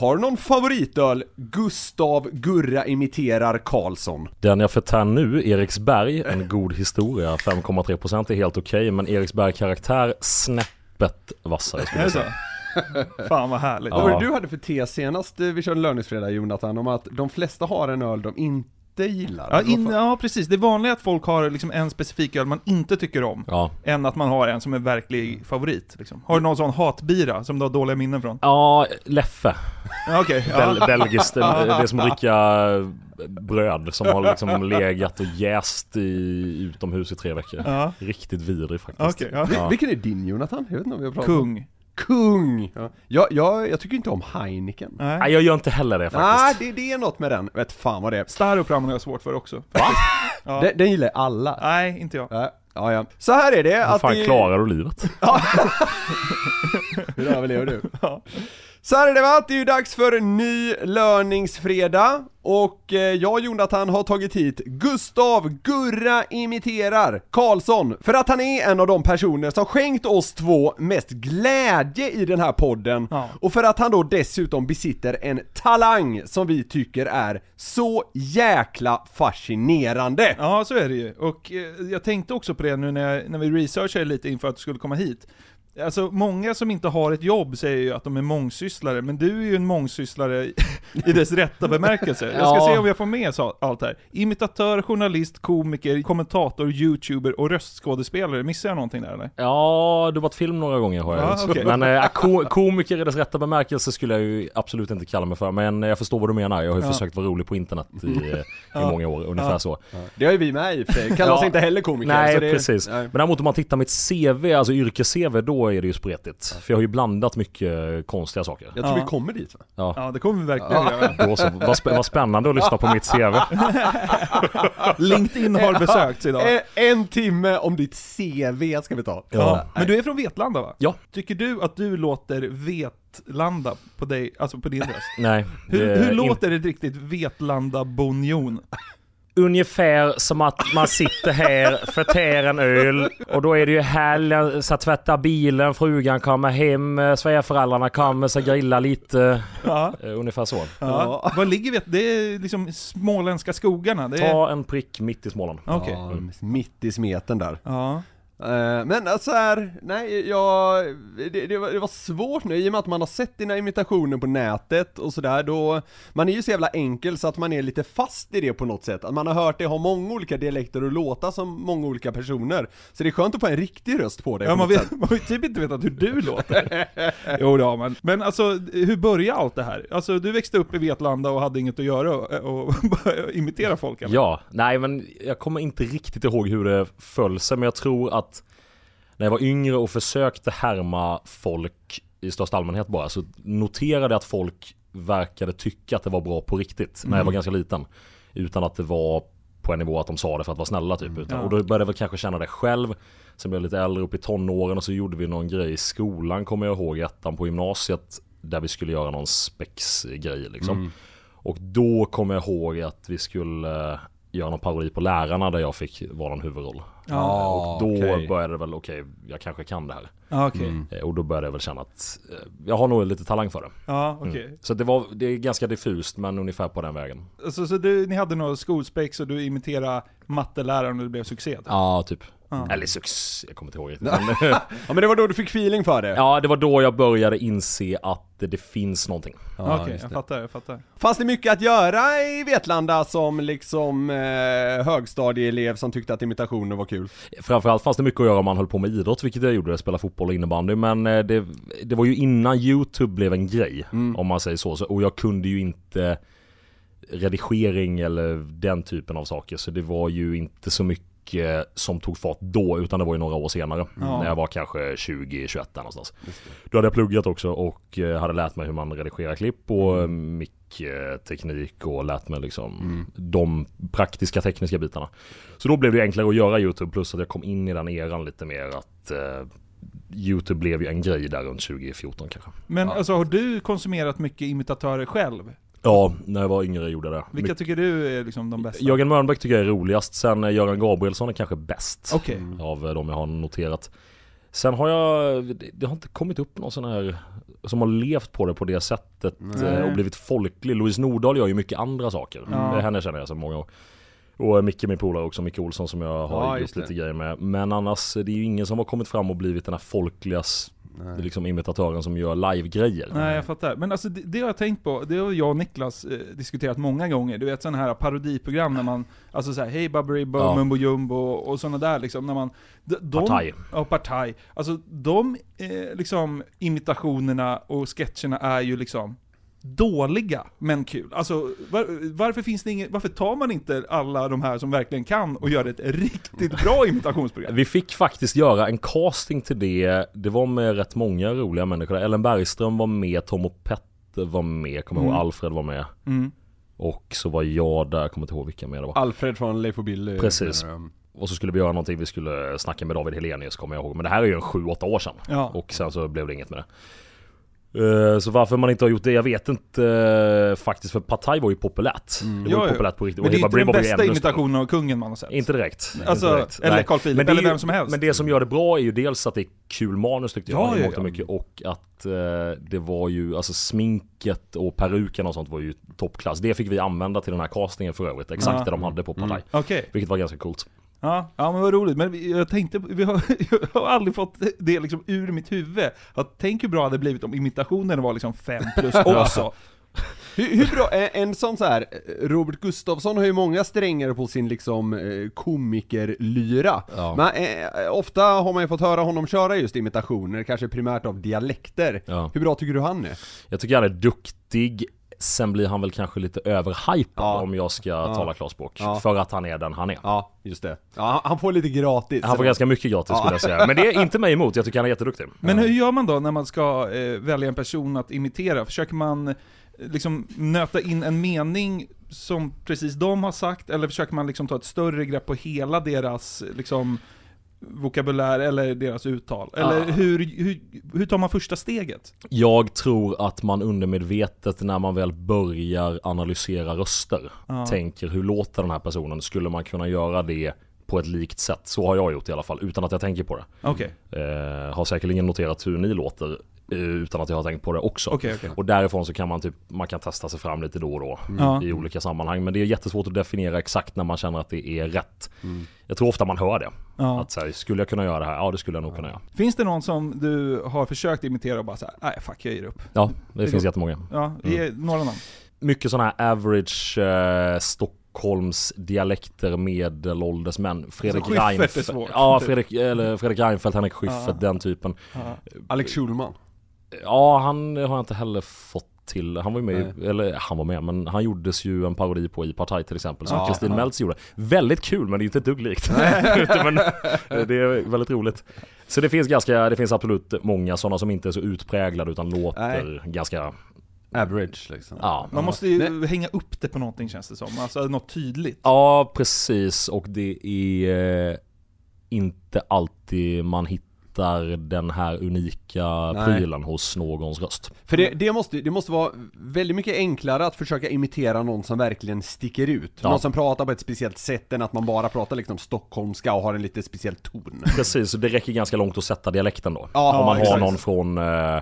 Har du någon favoritöl? Gustav Gurra imiterar Karlsson. Den jag förtär nu, Eriksberg, en god historia. 5,3% är helt okej, men Eriksberg karaktär snäppet vassare skulle jag säga. Fan vad härligt. Vad var det du hade för tes senast eh, vi körde löningsfredag Jonathan? Om att de flesta har en öl de inte gillar. Ja, vad in, ja precis, det är vanligt att folk har liksom en specifik öl man inte tycker om, Ja. än att man har en som är verklig favorit. Liksom. Har du någon sån hatbira som du har dåliga minnen från? Ja, Leffe. Ja, Bel belgiskt. Det, är som att dricka bröd som har liksom legat och jäst i, utomhus i tre veckor. Ja. Riktigt vidrig faktiskt. Ja. Vil- Vilken är din Jonathan? Jag vet inte om vi har pratat om. Kung. Kung! Ja. Jag, jag, jag tycker inte om Heineken. Nej. Nej, jag gör inte heller det Nej, faktiskt. det, det är något med den. Vet fan vad det är. Staropram har jag svårt för också. Va? Ja. Den, den gillar alla. Nej, inte jag. Ja, ja, ja. Så här är det. Hur att fan det- klarar du livet? Hur överlever du? Ja. Så här är det va, det är ju dags för ny löningsfredag och eh, jag och Jonathan har tagit hit Gustav Gurra imiterar Karlsson för att han är en av de personer som skänkt oss två mest glädje i den här podden Ja. och för att han då dessutom besitter en talang som vi tycker är så jäkla fascinerande. Ja, så är det ju. Och eh, jag tänkte också på det nu när, jag, när vi researchade lite inför att du skulle komma hit. Alltså många som inte har ett jobb säger ju att de är mångsysslare, men du är ju en mångsysslare i- i dess rätta bemärkelse. Jag ska Ja. se om jag får med så- allt här. Imitatör, journalist, komiker, kommentator, youtuber och röstskådespelare. Missar jag någonting där eller? Ja, du har varit film några gånger har jag Ja, okej. Men eh, ko komiker i dess rätta bemärkelse skulle jag ju absolut inte kalla mig för. Men jag förstår vad du menar. Jag har ju Ja. försökt vara rolig på internet i, eh, i Ja. många år, ungefär Ja. så. Det har ju vi med i och för sig, kallas Ja. inte heller komiker. Nej, så det är- precis. Nej. Men däremot om man tittar mitt CV, alltså yrkes-CV, då är det ju spretigt. För jag har ju blandat mycket konstiga saker. Jag tror Ja. vi kommer dit va? Ja. Ja, det kommer vi verkligen göra. Då så, vad, spä vad spännande att lyssna på mitt CV. LinkedIn har besökts idag. En, en timme om ditt CV ska vi ta. Ja. Men du är från Vetlanda va? Ja. Tycker du att du låter Vetlanda på dig, alltså på din röst? Nej. Hur, hur låter det riktigt Vetlanda-bonjon? Ungefär som att man sitter här, förtär en öl och då är det ju helg, så tvätta bilen, frugan kommer hem, eh, svärföräldrarna kommer, så grilla lite. Ja. Eh, Ungefär så. Ja. Var ligger Vet? Det är liksom småländska skogarna. Det är... Ta en prick mitt i Småland. Okej. Ja, mitt i smeten där. Ja. Eh, Men alltså här, nej jag, det, det, var, det var svårt nu i och med att man har sett dina imitationer på nätet och sådär då, man är ju så jävla enkel så att man är lite fast i det på något sätt, att man har hört det ha många olika dialekter och låta som många olika personer, så det är skönt att få en riktig röst på det Ja, på man, vet, man har ju typ inte vetat hur du låter. jo, det har man. Men alltså, hur började allt det här? Alltså, du växte upp i Vetlanda och hade inget att göra och, och imitera folk eller? Ja, nej men jag kommer inte riktigt ihåg hur det föll sig men jag tror att när jag var yngre och försökte härma folk i största allmänhet bara så noterade jag att folk verkade tycka att det var bra på riktigt när jag var ganska liten. Utan att det var på en nivå att de sa det för att vara snälla typ. Utan, Ja. Och då började jag väl kanske känna det själv. Sen blev jag lite äldre upp i tonåren och så gjorde vi någon grej i skolan kommer jag ihåg, ettan på gymnasiet. Där vi skulle göra någon spexgrej liksom. Och då kommer jag ihåg att vi skulle eh, göra någon parodi på lärarna där jag fick vara någon huvudroll. Ja, och då okej. började det väl, okej, jag kanske kan det här. ja okej. Eh, Och då började jag väl känna att eh, jag har nog lite talang för det. Ja, okej. Mm. Så det, var, det är ganska diffust men ungefär på den vägen. Alltså, så du, ni hade några skolspex och du imiterade matteläraren och det blev succé? Ja, typ. Ja. Eller succé, jag kommer inte ihåg riktigt. Men, Ja men det var då du fick feeling för det? ja, det var då jag började inse att det, finns någonting. Ja, Okej, just jag det. fattar, jag fattar. Fanns det mycket att göra i Vetlanda som liksom eh, högstadieelev som tyckte att imitationer var kul? Framförallt fanns det mycket att göra om man höll på med idrott, vilket jag gjorde, spela fotboll och innebandy. Men eh, det, det var ju innan YouTube blev en grej, om man säger så. så. Och jag kunde ju inte redigering eller den typen av saker. Så det var ju inte så mycket och eh, som tog fart då, utan det var ju några år senare. Ja. När jag var kanske 20-21 där någonstans. Då hade jag pluggat också och eh, hade lärt mig hur man redigerar klipp och mm. mickteknik och lärt mig liksom de praktiska tekniska bitarna. Så då blev det enklare att göra YouTube plus att jag kom in i den eran lite mer att eh, YouTube blev ju en grej där runt 2014 kanske. Men alltså har du konsumerat mycket imitatörer själv? Ja, när jag var yngre gjorde jag det. Vilka tycker du är liksom de bästa? Jörgen Mörnbäck tycker jag är roligast, sen är Göran Gabrielsson är kanske bäst. Okej. Av eh, de jag har noterat. Sen har jag, det- har inte kommit upp någon sån här som har levt på det på det sättet eh, och blivit folklig. Louise Nordahl gör ju mycket andra saker. Ja. Henne känner jag sedan många år. Och Micke min polare också, Micke Olsson som jag har Ja, gjort det. lite grejer med. Men annars, det är ju ingen som har kommit fram och blivit den här folkliga s- liksom imitatören som gör live-grejer. Nej jag fattar. Men alltså det, det har jag tänkt på, det har jag och Niklas eh, diskuterat många gånger. Du vet sådana här parodiprogram när man, alltså såhär hej Baberibo, Ja. Mumbo Jumbo och sådana där liksom. När man, de, Partaj. Ja, Partaj. Alltså de eh, liksom imitationerna och sketcherna är ju liksom dåliga, men kul. Alltså var, varför finns det inget, varför tar man inte alla de här som verkligen kan och gör ett riktigt bra imitationsprogram? Vi fick faktiskt göra en casting till det. Det var med rätt många roliga människor. Ellen Bergström var med, Tom och Petter var med, kommer jag ihåg. Mm. Alfred var med. Mm. Och så var jag där, kommer inte ihåg vilka mer det var. Alfred från Leif och Bill. Precis. Och så skulle vi göra någonting, vi skulle snacka med David Helenius kommer jag ihåg. Men det här är ju en 7-8 år sedan. Ja. Och sen så blev det inget med det. Eh, Så varför man inte har gjort det, jag vet inte eh, faktiskt för Partaj var ju populärt. Det var ju populärt på riktigt. Men det är inte den bästa imitationen av kungen man har sett. Inte direkt. Alltså, inte direkt. eller. Carl Philip, Men det är eller vem som helst. Men det som gör det bra är ju dels att det är kul manus tyckte jag Ja, ja, mycket och att eh, det var ju, alltså sminket och peruken och sånt var ju toppklass. Det fick vi använda till den här castingen för övrigt, exakt Ja. det de hade på Partaj. Okej. Vilket var ganska coolt. Ja, ja men vad roligt. Men jag tänkte, vi har, jag har aldrig fått det liksom ur mitt huvud. Tänk hur bra det hade blivit om imitationen var liksom 5 plus också. Hur, hur bra, en, en sån så här, eh, Robert Gustafsson har ju många strängar på sin liksom eh, komikerlyra. Ja. Men eh, ofta har man ju fått höra honom köra just imitationer, kanske primärt av dialekter. Ja. Hur bra tycker du han är? Jag tycker han är duktig. Sen blir han väl kanske lite överhypad Ja. om jag ska tala klarspråk. Ja. För att han är den han är. Ja, just det. Ja, han- han får lite gratis. Han får ganska mycket gratis skulle jag säga. Men det är inte mig emot, jag tycker han är jätteduktig. Men hur gör man då när man ska eh, välja en person att imitera? Försöker man eh, liksom nöta in en mening som precis de har sagt, eller försöker man liksom ta ett större grepp på hela deras liksom vokabulär eller deras uttal? Eller Ja. hur, hur, hur tar man första steget? Jag tror att man undermedvetet när man väl börjar analysera röster Ja. tänker hur låter den här personen? Skulle man kunna göra det på ett likt sätt? Så har jag gjort i alla fall, utan att jag tänker på det. Okej, Eh, har säkerligen noterat hur ni låter eh, utan att jag har tänkt på det också. okej, okej. Och därifrån så kan man typ, man kan testa sig fram lite då och då Ja. i olika sammanhang. Men det är jättesvårt att definiera exakt när man känner att det är rätt. Jag tror ofta man hör det. Ja. Att så här, skulle jag kunna göra det här? Ja det skulle jag nog kunna göra. Finns det någon som du har försökt imitera och bara såhär, nej fuck jag ger upp? Ja, det, Det finns går. jättemånga. Ja, ge några namn. Mycket sådana här average eh, Stockholms dialekter medelålders män. Fredrik Schyffert är Reinfeldt. svårt. Ja, Fredrik, eller Fredrik Reinfeldt, Henrik Schyffert, Ja. den typen. Ja. Alex Schulman. Ja, han har jag inte heller fått till. Han var ju med, i- eller han var med, men han gjordes ju en parodi på i Partaj till exempel, som Ja, Kristin ja. Meltz gjorde. Väldigt kul, men det är inte ett dugg likt. men det är väldigt roligt. Så det finns ganska, det finns absolut många sådana som inte är så utpräglade utan låter ganska, Average liksom. ja. Man måste ju hänga upp det på någonting känns det som, alltså något tydligt. Ja, precis. Och det är eh, inte alltid man hittar den här unika Nej. prylen hos någons röst. För det, det, måste, det måste vara väldigt mycket enklare att försöka imitera någon som verkligen sticker ut. Ja. Någon som pratar på ett speciellt sätt än att man bara pratar liksom stockholmska och har en lite speciell ton. Precis, det räcker ganska långt att sätta dialekten då. Ja, Om man har exakt. någon från, eh,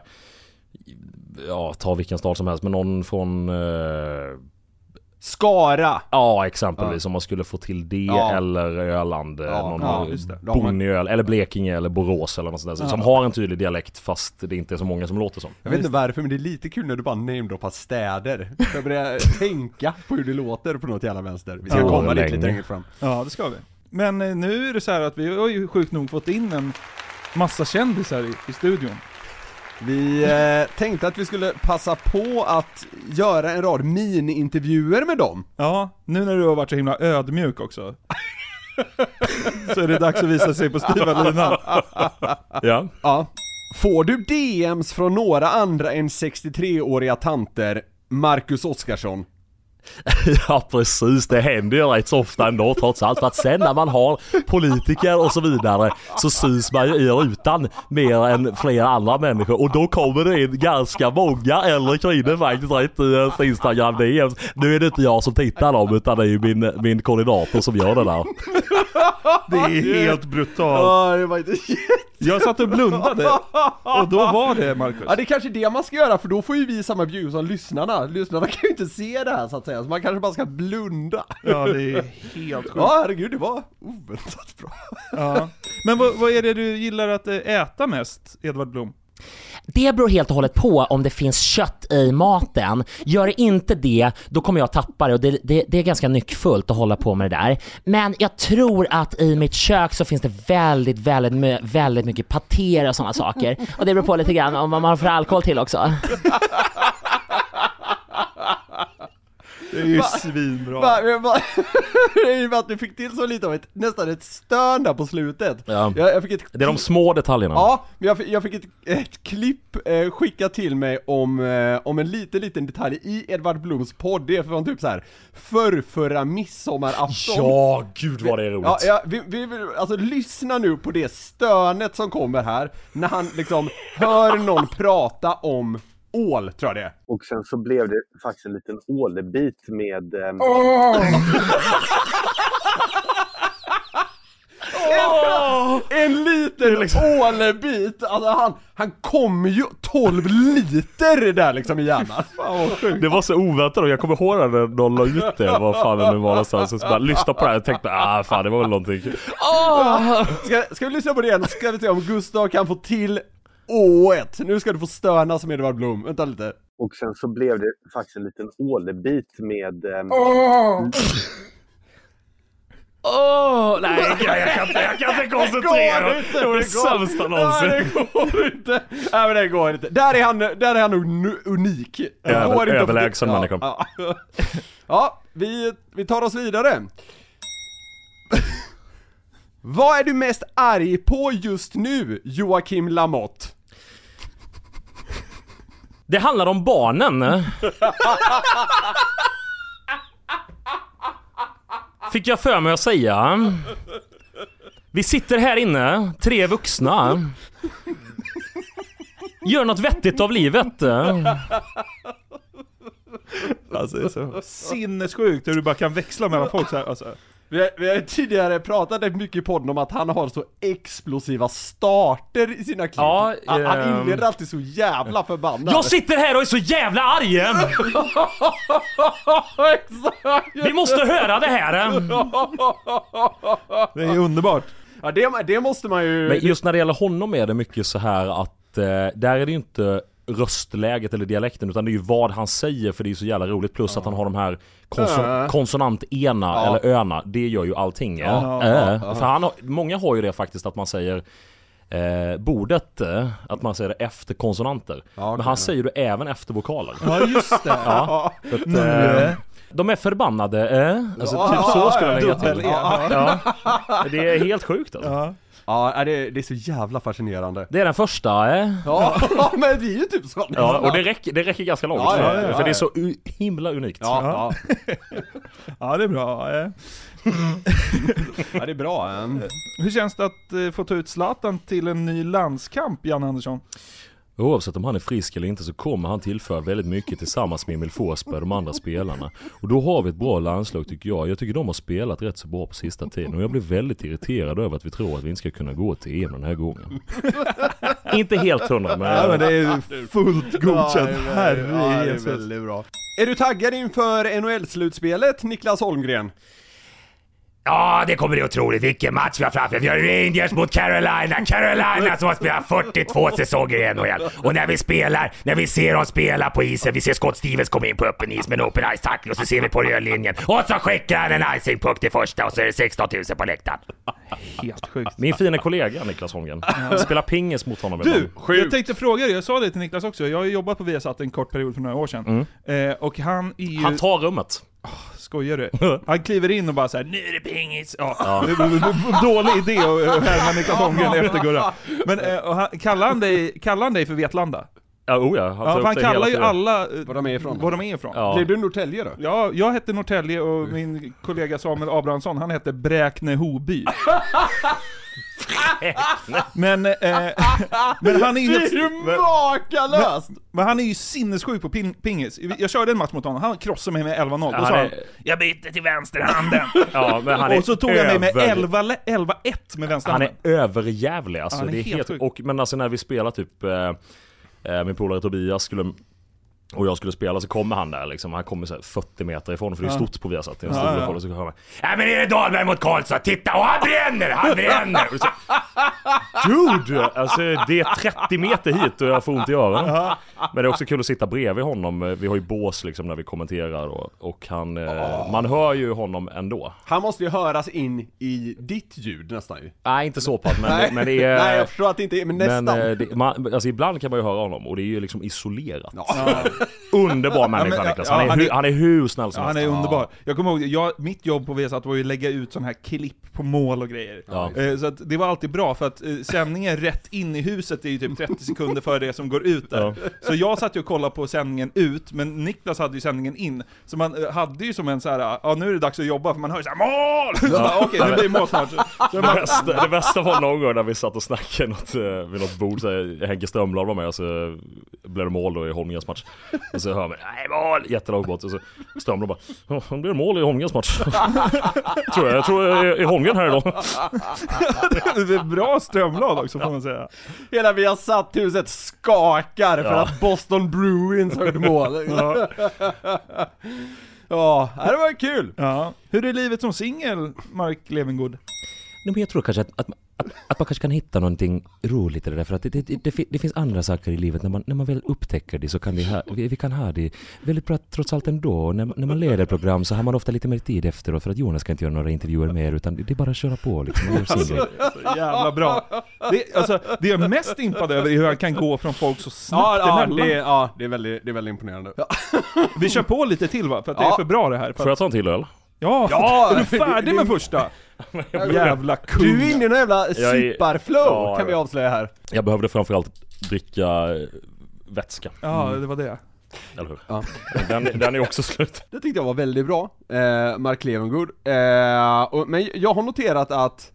ja ta vilken stad som helst, men någon från, eh, Skara! ja exempelvis om man skulle få till det, Ja. eller Öland, Ja, någon ja, Bonniöl, eller Blekinge eller Borås eller något sånt där, som har en tydlig dialekt fast det inte är så många som låter som. Jag vet inte varför men det är lite kul när du bara namedroppar städer. Jag börjar tänka på hur det låter på något jävla vänster. Vi ska Ja, komma dit länge. lite längre fram. Ja, det ska vi. Men eh, nu är det så här att vi har ju sjukt nog fått in en massa kändisar i, i studion. Vi eh, tänkte att vi skulle passa på att göra en rad mini-intervjuer med dem. Ja, nu när du har varit så himla ödmjuk också. så är det dags att visa sig på styva linan. Ja. Ja. Får du DMs från några andra än 63-åriga tanter, Marcus Oskarsson? Ja precis, det händer ju rätt så ofta ändå trots allt. För att sen när man har politiker och så vidare så syns man ju i rutan mer än flera andra människor. Och då kommer det in ganska många äldre kvinnor faktiskt rätt i ens Instagram DMs. Nu är det inte jag som tittar dem utan det är ju min, min koordinator som gör det där. Det är helt brutalt. Jag satt och blundade, och då var det Marcus. Ja det är kanske det man ska göra för då får ju vi samma view som lyssnarna. Lyssnarna kan ju inte se det här så att säga, så man kanske bara ska blunda. Ja, det är helt sjukt. Ja herregud, det var oväntat bra. Ja. Men vad, vad är det du gillar att eh, äta mest, Edvard Blom? Det beror helt och hållet på om det finns kött i maten. Gör det inte det, då kommer jag tappa det och det, det, det är ganska nyckfullt att hålla på med det där. Men jag tror att i mitt kök så finns det väldigt, väldigt, väldigt mycket patéer och sådana saker. Och det beror på lite grann om vad man får alkohol till också. Det är ju svinbra. Va, men va, det är ju bara att du fick till så lite av ett, nästan ett stön där på slutet. Ja. Jag, jag fick ett Det är de små detaljerna. Ja, men jag, fick- jag fick ett, ett klipp eh, skickat till mig om, eh, om en liten, liten detalj i Edvard Bloms podd, det är från typ så här förrförra midsommarafton. Ja, gud vad det är roligt. Ja, ja vi, vi, alltså lyssna nu på det stönet som kommer här, när han liksom hör någon prata om ål, tror jag det är. Och sen så blev det faktiskt en liten ålebit med... ehm, En liten ålebit, alltså han, han kommer ju 12 liter där liksom i hjärnan. Det var så oväntat och jag kommer ihåg när någon la ut det, vad fan det nu var någonstans. Så bara lyssna på det här och tänkte ah fan det var väl någonting. Ska, ska vi lyssna på det igen? Ska vi se om Gustav kan få till Å1. Nu ska du få stöna som Edvard Blom. Vänta lite. och sen så blev det faktiskt en liten ålebit med... ehm, Åh, nej jag kan inte, jag kan inte koncentrera mig. Det var det sämsta någonsin. Nej, det går inte. Nej men det går inte. Där är han, där är han unik. Det Över- går inte överlägsen ja, människa. Ja, ja vi, vi tar oss vidare. Vad är du mest arg på just nu, Joakim Lamotte? Det handlar om barnen. Fick jag för mig att säga. Vi sitter här inne, tre vuxna. Gör något vettigt av livet. Alltså det är så sinnessjukt hur du bara kan växla mellan folk så här. Alltså. Vi har, vi har tidigare pratat rätt mycket i podden om att han har så explosiva starter i sina klipp. Ja, han, han ehm. inleder alltid så jävla förbannad. Jag sitter här och är så jävla arg! Exakt! Vi måste höra det här! Det är underbart. Ja det, det måste man ju... Men just när det gäller honom är det mycket så här att eh, där är det ju inte röstläget eller dialekten utan det är ju vad han säger för det är så jävla roligt plus att han har de här konso- Ö. konsonant-ena Ja. eller öna, det gör ju allting. Ja. Äh. Ja, ja. För han har, många har ju det faktiskt att man säger eh, bordet, eh, att man säger det efter konsonanter. Ja, okej. Men han säger det även efter vokaler. Ja just det. Ja. Att, Nu. eh, de är förbannade, eh. Alltså Ja, typ så ja, skulle jag lägga till. E. Ja. Det är helt sjukt alltså. Ja. Det, det är så jävla fascinerande. Det är den första, eh. Ja, men det är ju typ så. Ja, och det räcker, det räcker ganska långt. Ja, för, ja, för ja, ja. det är så himla unikt. Ja, ja. ja, det är bra. eh. ja, det är bra. ehm. Hur känns det att eh, få ta ut Zlatan till en ny landskamp, Jan Andersson? Oavsett om han är frisk eller inte så kommer han tillföra väldigt mycket tillsammans med Emil Forsberg och de andra spelarna. Och då har vi ett bra landslag tycker jag. Jag tycker de har spelat rätt så bra på sista tiden och jag blir väldigt irriterad över att vi tror att vi inte ska kunna gå till EM den här gången. inte helt hundra men... Ja, men det är fullt godkänt. Ja, Herre ja, det är väldigt bra. Är du taggad inför NHL-slutspelet, Niklas Holmgren? Ja, det kommer bli otroligt. Vilken match vi har framför. Vi har Rangers mot Carolina. Carolina som har spelat 42 säsonger i NHL. Och när vi spelar, när vi ser dem spela på isen, vi ser Scott Stevens komma in på öppen is med en open ice tackling och så ser vi på rödlinjen. Och så skickar han en icingpuck till första och så är det 16 000 på läktaren. Helt sjukt. Min fina kollega Niklas Holmgren. Spelar pingis mot honom Du, ibland. jag tänkte fråga dig, jag sa det till Niklas också, jag har jobbat på Viasat en kort period för några år sedan. Eh, och han är ju... Han tar rummet. Skojar du? Han kliver in och bara såhär 'Nu är det pingis' ja. Ja. Dålig idé att härma Niklas Holmgren efter Gurra. Men eh, han, kallar, han dig, kallar han dig för Vetlanda? Ja, oh ja. Ja, han det hela kallar ju alla eh, Var de är ifrån? var de är ifrån. Ja. Blev du Norrtälje då? Ja, jag hette Norrtälje och min kollega Samuel Abrahamsson, han hette Bräkne-Hoby. men, eh, men han är ju... Det är ju makalöst! Men han är ju sinnessjuk på ping pingis. Jag körde en match mot honom, han krossade mig med 11-0. Då Han sa han, är, jag byter till vänsterhanden. ja, men han är och så tog jag mig med över- 11 le- 11-1 med Han vänsterhanden. är överjävlig alltså. Ja, han är det är helt helt, och, men alltså när vi spelar typ, eh, eh, min polare Tobias skulle och jag skulle spela så kommer han där liksom, han kommer så här 40 meter ifrån för det är stort på Viasat, det är en Ja, stor ja. lokal och så hör man Ja men är det Dahlberg mot Karlsson? Titta! Och han bränner! Han bränner! så, Dude! Alltså det är 30 meter hit och jag får ont i öronen. Men det är också kul att sitta bredvid honom, vi har ju bås liksom när vi kommenterar och, och han, eh, man hör ju honom ändå. Han måste ju höras in i ditt ljud nästan ju. Nej inte så pass men, Nej. men det är... Nej jag förstår att det inte är, men nästan. Men eh, det, man, alltså ibland kan man ju höra honom och det är ju liksom isolerat. Ja. Underbar människa Niklas, han är, han är- han är hur snäll som Ja, han helst. är underbar. Jag kommer ihåg, jag, mitt jobb på Viasat var ju att lägga ut sån här klipp på mål och grejer. Eh, Så att det var alltid bra, för att eh, sändningen rätt in i huset är ju typ 30 sekunder före det som går ut där. Så jag satt ju och kollade på sändningen ut, men Niklas hade ju sändningen in. Så man eh, hade ju som en så här, ja nu är det dags att jobba, för man hör ju såhär MÅL! Så bara, Okej, nu blir det mål snart. Så, så Det man, bästa, det bästa var någon gång när vi satt och snackade något, eh, vid något bord, så här, Henke Strömblad var med och så blev det mål då i Holmgrens match. Så hör man nej mål, jättelångt bort och så Strömblad bara, ja det blir mål i Holmgrens match. tror jag, jag tror jag är i Holmgren här idag. det är bra strömblad också får man säga. Hela vi har satt huset skakar för Ja. att Boston Bruins har gjort mål. Ja. Ja, det var kul! Ja. Hur är livet som singel, Mark Levengood? Nej, men jag tror kanske att, att, att, att man kanske kan hitta någonting roligt i det där, för att det, det, det, det finns andra saker i livet, när man, när man väl upptäcker det så kan vi ha, vi, vi kan ha det väldigt bra trots allt ändå. Och När, när man leder program så har man ofta lite mer tid efteråt, för att Jonas ska inte göra några intervjuer mer, utan det är bara att köra på liksom, och göra sin grej. Så jävla bra. Det, alltså, det jag är mest impad över är hur han kan gå från folk så snabbt Ja, ja, det, ja det, är väldigt, det är väldigt imponerande. Ja, Vi kör på lite till va? För att det är för bra det här. För Får jag att, ta en till öl? Ja, Ja, är du färdig med första? Jävla kung. Du är inne i någon jävla supparflow Ja, kan vi jag- avslöja här. Jag behövde framförallt dricka eh, vätska, Ja, det var det. eller hur? Ja. Den, den är också slut. Det tyckte jag var väldigt bra, eh, Mark Levengood. Eh, och, men jag har noterat att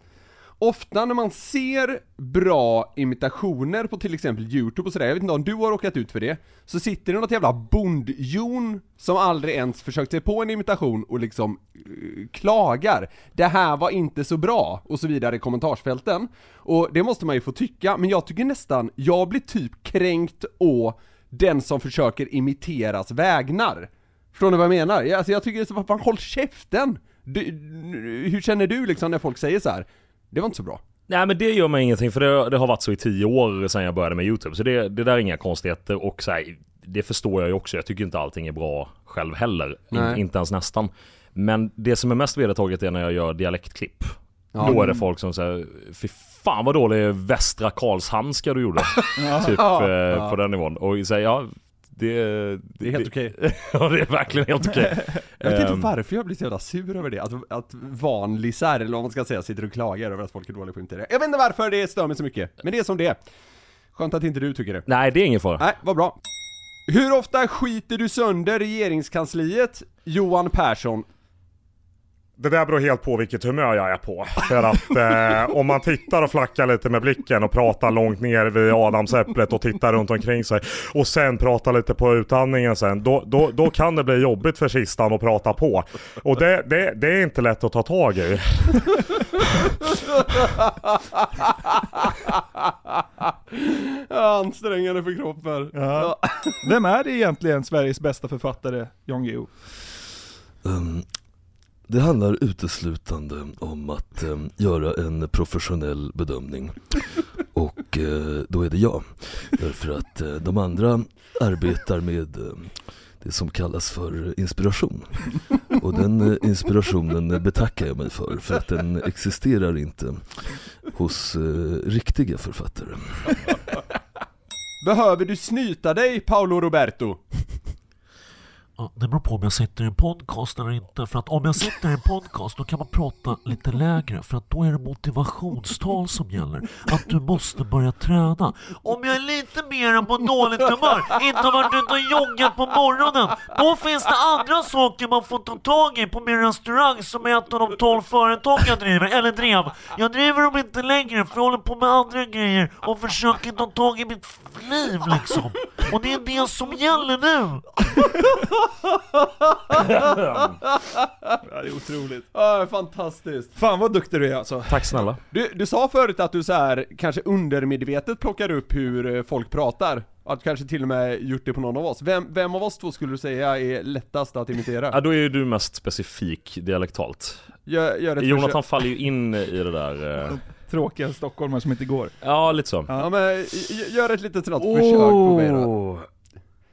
ofta när man ser bra imitationer på till exempel youtube och sådär, jag vet inte om du har råkat ut för det, så sitter det något jävla bondjon som aldrig ens försökt sig på en imitation och liksom uh, klagar. Det här var inte så bra, och så vidare i kommentarsfälten. Och det måste man ju få tycka, men jag tycker nästan, jag blir typ kränkt å den som försöker imiteras vägnar. Förstår ni vad jag menar? Alltså jag tycker det är så, fan håll käften! Du, hur känner du liksom när folk säger så här? Det var inte så bra. Nej men det gör mig ingenting för det, det har varit så i tio år sedan jag började med YouTube. Så det, det där är inga konstigheter och så här, det förstår jag ju också. Jag tycker inte allting är bra själv heller. In, inte ens nästan. Men det som är mest vedertaget är när jag gör dialektklipp. Ja. Då är det folk som säger Fy fan vad dålig Västra Karlshamnska du gjorde. typ Ja. eh, på den nivån. Och säger ja, det, Det är helt okej. ja det är verkligen helt okej. Jag vet inte Ehm, varför jag blir så jävla sur över det, att, att vanlisar, eller vad man ska säga, sitter och klagar över att folk är dåliga på att imitera. Jag vet inte varför det stör mig så mycket, men det är som det är. Skönt att inte du tycker det. Nej det är ingen fara. Nej, vad bra. Hur ofta skiter du sönder regeringskansliet, Johan Persson? Det där beror helt på vilket humör jag är på. För att eh, om man tittar och flackar lite med blicken och pratar långt ner vid adamsäpplet och tittar runt omkring sig och sen pratar lite på utandningen sen, då, då, då kan det bli jobbigt för kistan att prata på. Och det, det, det är inte lätt att ta tag i. Ansträngande för kroppen. Ja. Vem är det egentligen Sveriges bästa författare, Jan Guillou? Ehm, det handlar uteslutande om att eh, göra en professionell bedömning. Och eh, då är det jag. Därför att eh, de andra arbetar med eh, det som kallas för inspiration. Och den eh, inspirationen betackar jag mig för, för att den existerar inte hos eh, riktiga författare. Behöver du snyta dig, Paolo Roberto? Ja, det beror på om jag sitter i en podcast eller inte. För att om jag sitter i en podcast då kan man prata lite lägre. För att då är det motivationstal som gäller. Att du måste börja träna. Om jag är lite mer än på dåligt humör, inte har varit ute och joggat på morgonen. Då finns det andra saker man får ta tag i på min restaurang som är ett av de 12 företag jag driver, eller drev. Jag driver dem inte längre för jag håller på med andra grejer och försöker ta tag i mitt liv liksom. Och det är det som gäller nu. Ja, det är otroligt. Ja, fantastiskt. Fan vad duktig du är alltså. Tack snälla. Du, du sa förut att du så här kanske undermedvetet plockar upp hur eh, folk pratar. Att du kanske till och med gjort det på någon av oss. Vem, vem av oss två skulle du säga är lättast att imitera? Ja, då är ju du mest specifik dialektalt. Gör, gör Jonathan försök. faller ju in i det där. eh, Tråkiga stockholmare som inte går. Ja, lite så. Ja men gör ett litet sådant försök på mig då. Oh.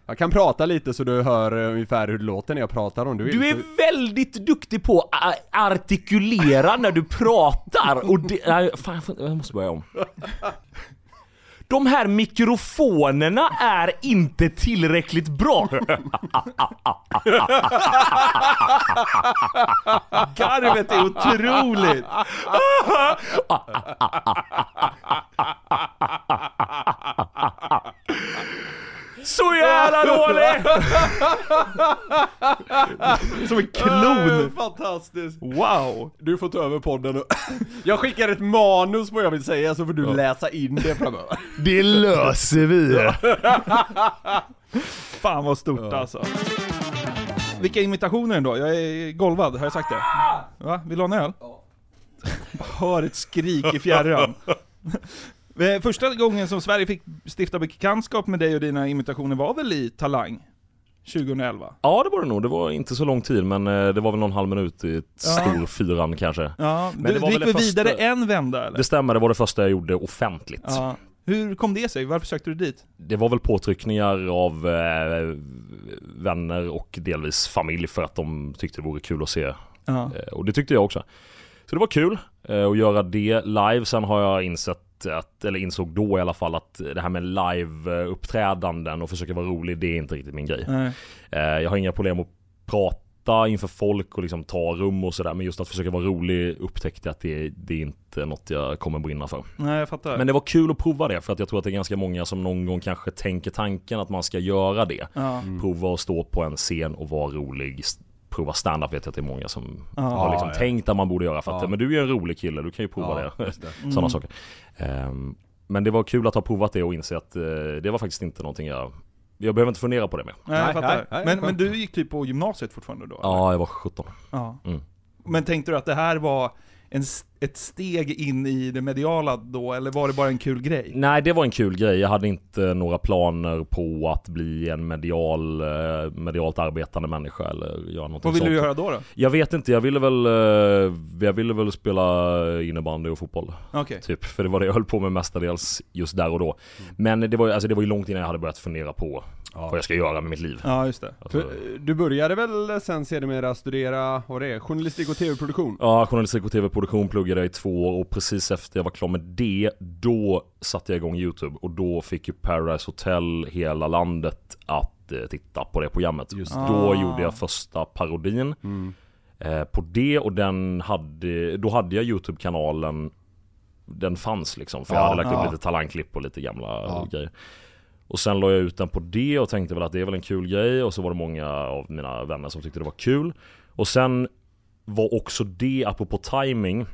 Jag kan prata lite så du hör eh, ungefär hur det låter när jag pratar om du vill. Du är Så- väldigt duktig på att artikulera när du pratar och det, nej, fan, jag måste börja om. De här mikrofonerna är inte tillräckligt bra. Garvet är otroligt! Så jävla dålig! Som en klon! Äh, Fantastiskt! Wow! Du får ta över podden och Jag skickar ett manus på vad jag vill säga så får du läsa in det framöver. Det löser vi. Fan vad stort alltså. Vilka imitationer ändå? Jag är golvad, har jag sagt det? Va? Vill du ha en öl? Hör ett skrik i fjärran. Eh, Första gången som Sverige fick stifta bekantskap med dig och dina imitationer var väl i Talang? 2011? Ja det var det nog, det var inte så lång tid men eh, det var väl någon halv minut i ett Ja. stor fyran kanske. Ja, Men du, det var du gick väl vidare första- en vända eller? Det stämmer, det var det första jag gjorde offentligt. Ja. Hur kom det sig? Varför sökte du dit? Det var väl påtryckningar av eh, vänner och delvis familj för att de tyckte det vore kul att se. Ja. Eh, och det tyckte jag också. Så det var kul eh, att göra det live. Sen har jag insett att, eller insåg då i alla fall att det här med live-uppträdanden och försöka vara rolig, det är inte riktigt min grej. Nej. Eh, jag har inga problem att prata inför folk och liksom ta rum och sådär. Men just att försöka vara rolig upptäckte jag att det, det är inte något jag kommer brinna för. Nej, jag fattar. Men det var kul att prova det för att jag tror att det är ganska många som någon gång kanske tänker tanken att man ska göra det. Ja. Mm. Prova att stå på en scen och vara rolig. Prova stand-up vet jag att det är många som Ja. har liksom Ja, tänkt att man borde göra för att Ja. men du är ju en rolig kille, du kan ju prova Ja, det. det. Sådana Mm. saker. Ehm, men det var kul att ha provat det och inse att eh, det var faktiskt inte någonting jag jag behöver inte fundera på det mer. Nej, jag fattar. nej, nej, men, men du gick typ på gymnasiet fortfarande då? eller? Ja, jag var 17. ja. Mm. Men tänkte du att det här var en, ett steg in i det mediala då, eller var det bara en kul grej? Nej, det var en kul grej. Jag hade inte några planer på att bli en medial, eh, medialt arbetande människa eller göra något Vad ville du göra då? då? Jag vet inte, jag ville väl, eh, jag ville väl spela innebandy och fotboll. Okej. Typ, för det var det jag höll på med mestadels just där och då. Men det var, alltså, det var ju långt innan jag hade börjat fundera på vad jag ska göra med mitt liv. Ja, just det. Alltså, eh, du började väl sen sedermera studera, vad det är, journalistik och tv-produktion? Ja, journalistik och tv-produktion pluggade jag i två år och precis efter jag var klar med det, då satte jag igång YouTube och då fick ju Paradise Hotel hela landet att eh, titta på det programmet. Just det. Då Ah. gjorde jag första parodin Mm. eh, på det och den hade, då hade jag YouTube-kanalen, den fanns liksom för jag Ja, hade lagt ja. upp lite talangklipp och lite gamla Ja. grejer. Och sen la jag ut den på det och tänkte väl att det är väl en kul grej och så var det många av mina vänner som tyckte det var kul. Och sen var också det, apropå timing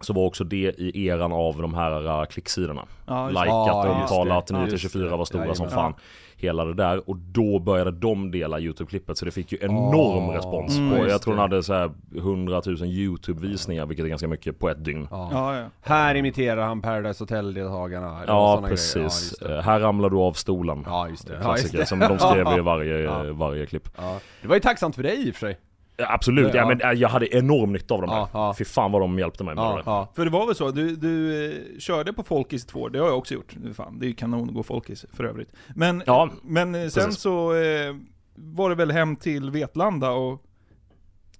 så var också det i eran av de här uh, klicksidorna. Ja. Likat, Ja, just omtalat, det. 9 Ja, till just 24 det. var stora som Jajamän. fan. Hela det där. Och då började de dela YouTube-klippet så det fick ju enorm Ah. respons Mm, på. just Jag tror det. den hade så här 100 000 YouTube-visningar vilket är ganska mycket på ett dygn. Ja, Ja. Ja. Här imiterar han Paradise Hotel-deltagarna. precis. Ja, det. Eh, här ramlar du av stolen. Ja, just det. Ja, just Klassiker det. som de skrev i varje, Ja. varje klipp. Ja. Det var ju tacksamt för dig i och för sig. Absolut, ja. Ja. men äh, jag hade enorm nytta av dem Ja, här. ja. Fy fan vad de hjälpte mig med Ja, ja. För det var väl så, du, du eh, körde på Folkis två år, det har jag också gjort. Fan, det är ju kanon att gå Folkis för övrigt. Men, men eh, sen precis. så eh, var det väl hem till Vetlanda och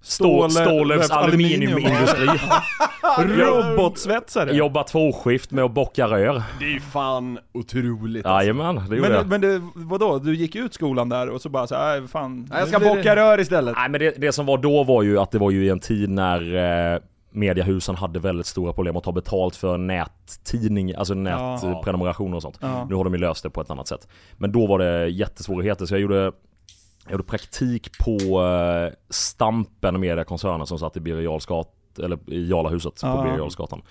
Stål, Stålövs aluminiumindustri. Robotsvetsare. Jobba tvåskift med att bocka rör. Det är ju fan otroligt alltså. Jajamän, det gjorde Men, jag. men det, vadå? Du gick ut skolan där och så bara så här, "Äh, fan. Nej, jag ska bocka rör istället. Nej men det, det som var då var ju att det var ju i en tid när eh, mediahusen hade väldigt stora problem att ta betalt för nättidning, alltså nätprenumerationer och sånt. Ja. Nu har de ju löst det på ett annat sätt. Men då var det jättesvårigheter så jag gjorde jag gjorde praktik på eh, Stampen Mediakoncernen som satt i Birger eller i Jarlahuset på Ja. Birger Jarlsgatan.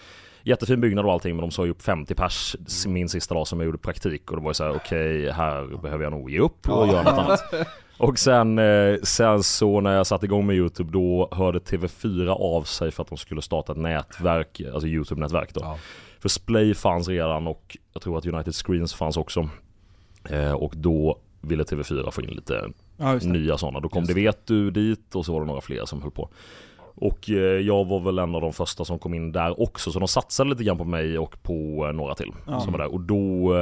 Jättefin byggnad och allting men de sa ju upp 50 pers min sista dag som jag gjorde praktik och då var jag såhär okej här behöver jag nog ge upp och Ja. göra något annat. Och sen, eh, sen så när jag satte igång med YouTube då hörde TV4 av sig för att de skulle starta ett nätverk, alltså YouTube-nätverk då. För Splay fanns redan och jag tror att United Screens fanns också. Eh, och då ville TV4 få in lite Ja, just det. nya sådana. Då kom det Vet du dit och så var det några fler som höll på. Och eh, jag var väl en av de första som kom in där också så de satsade lite grann på mig och på eh, några till Ja. som var där. Och då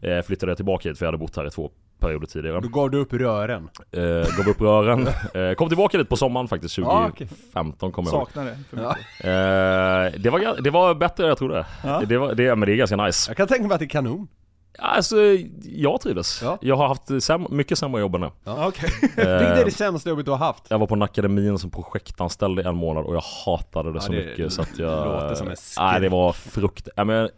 eh, flyttade jag tillbaka hit för jag hade bott här i två perioder tidigare. Då gav du upp rören. Eh, gav upp rören. Eh, kom tillbaka dit på sommaren faktiskt, Ja, okej. 2015 kommer jag ihåg. För Ja. Eh, det, var, det var bättre än jag trodde. Ja. Det, var, det, men det är ganska nice. Jag kan tänka mig att det är kanon. Alltså, jag trivdes. Ja. Jag har haft säm- mycket sämre jobb än det. Ja, okej. Eh, Vilket är det sämsta jobbet du har haft? Jag var på en akademin som projektanställd i en månad och jag hatade det Ja, så det mycket så att jag... låter som en skräck. Nej det var frukt... Ja, men,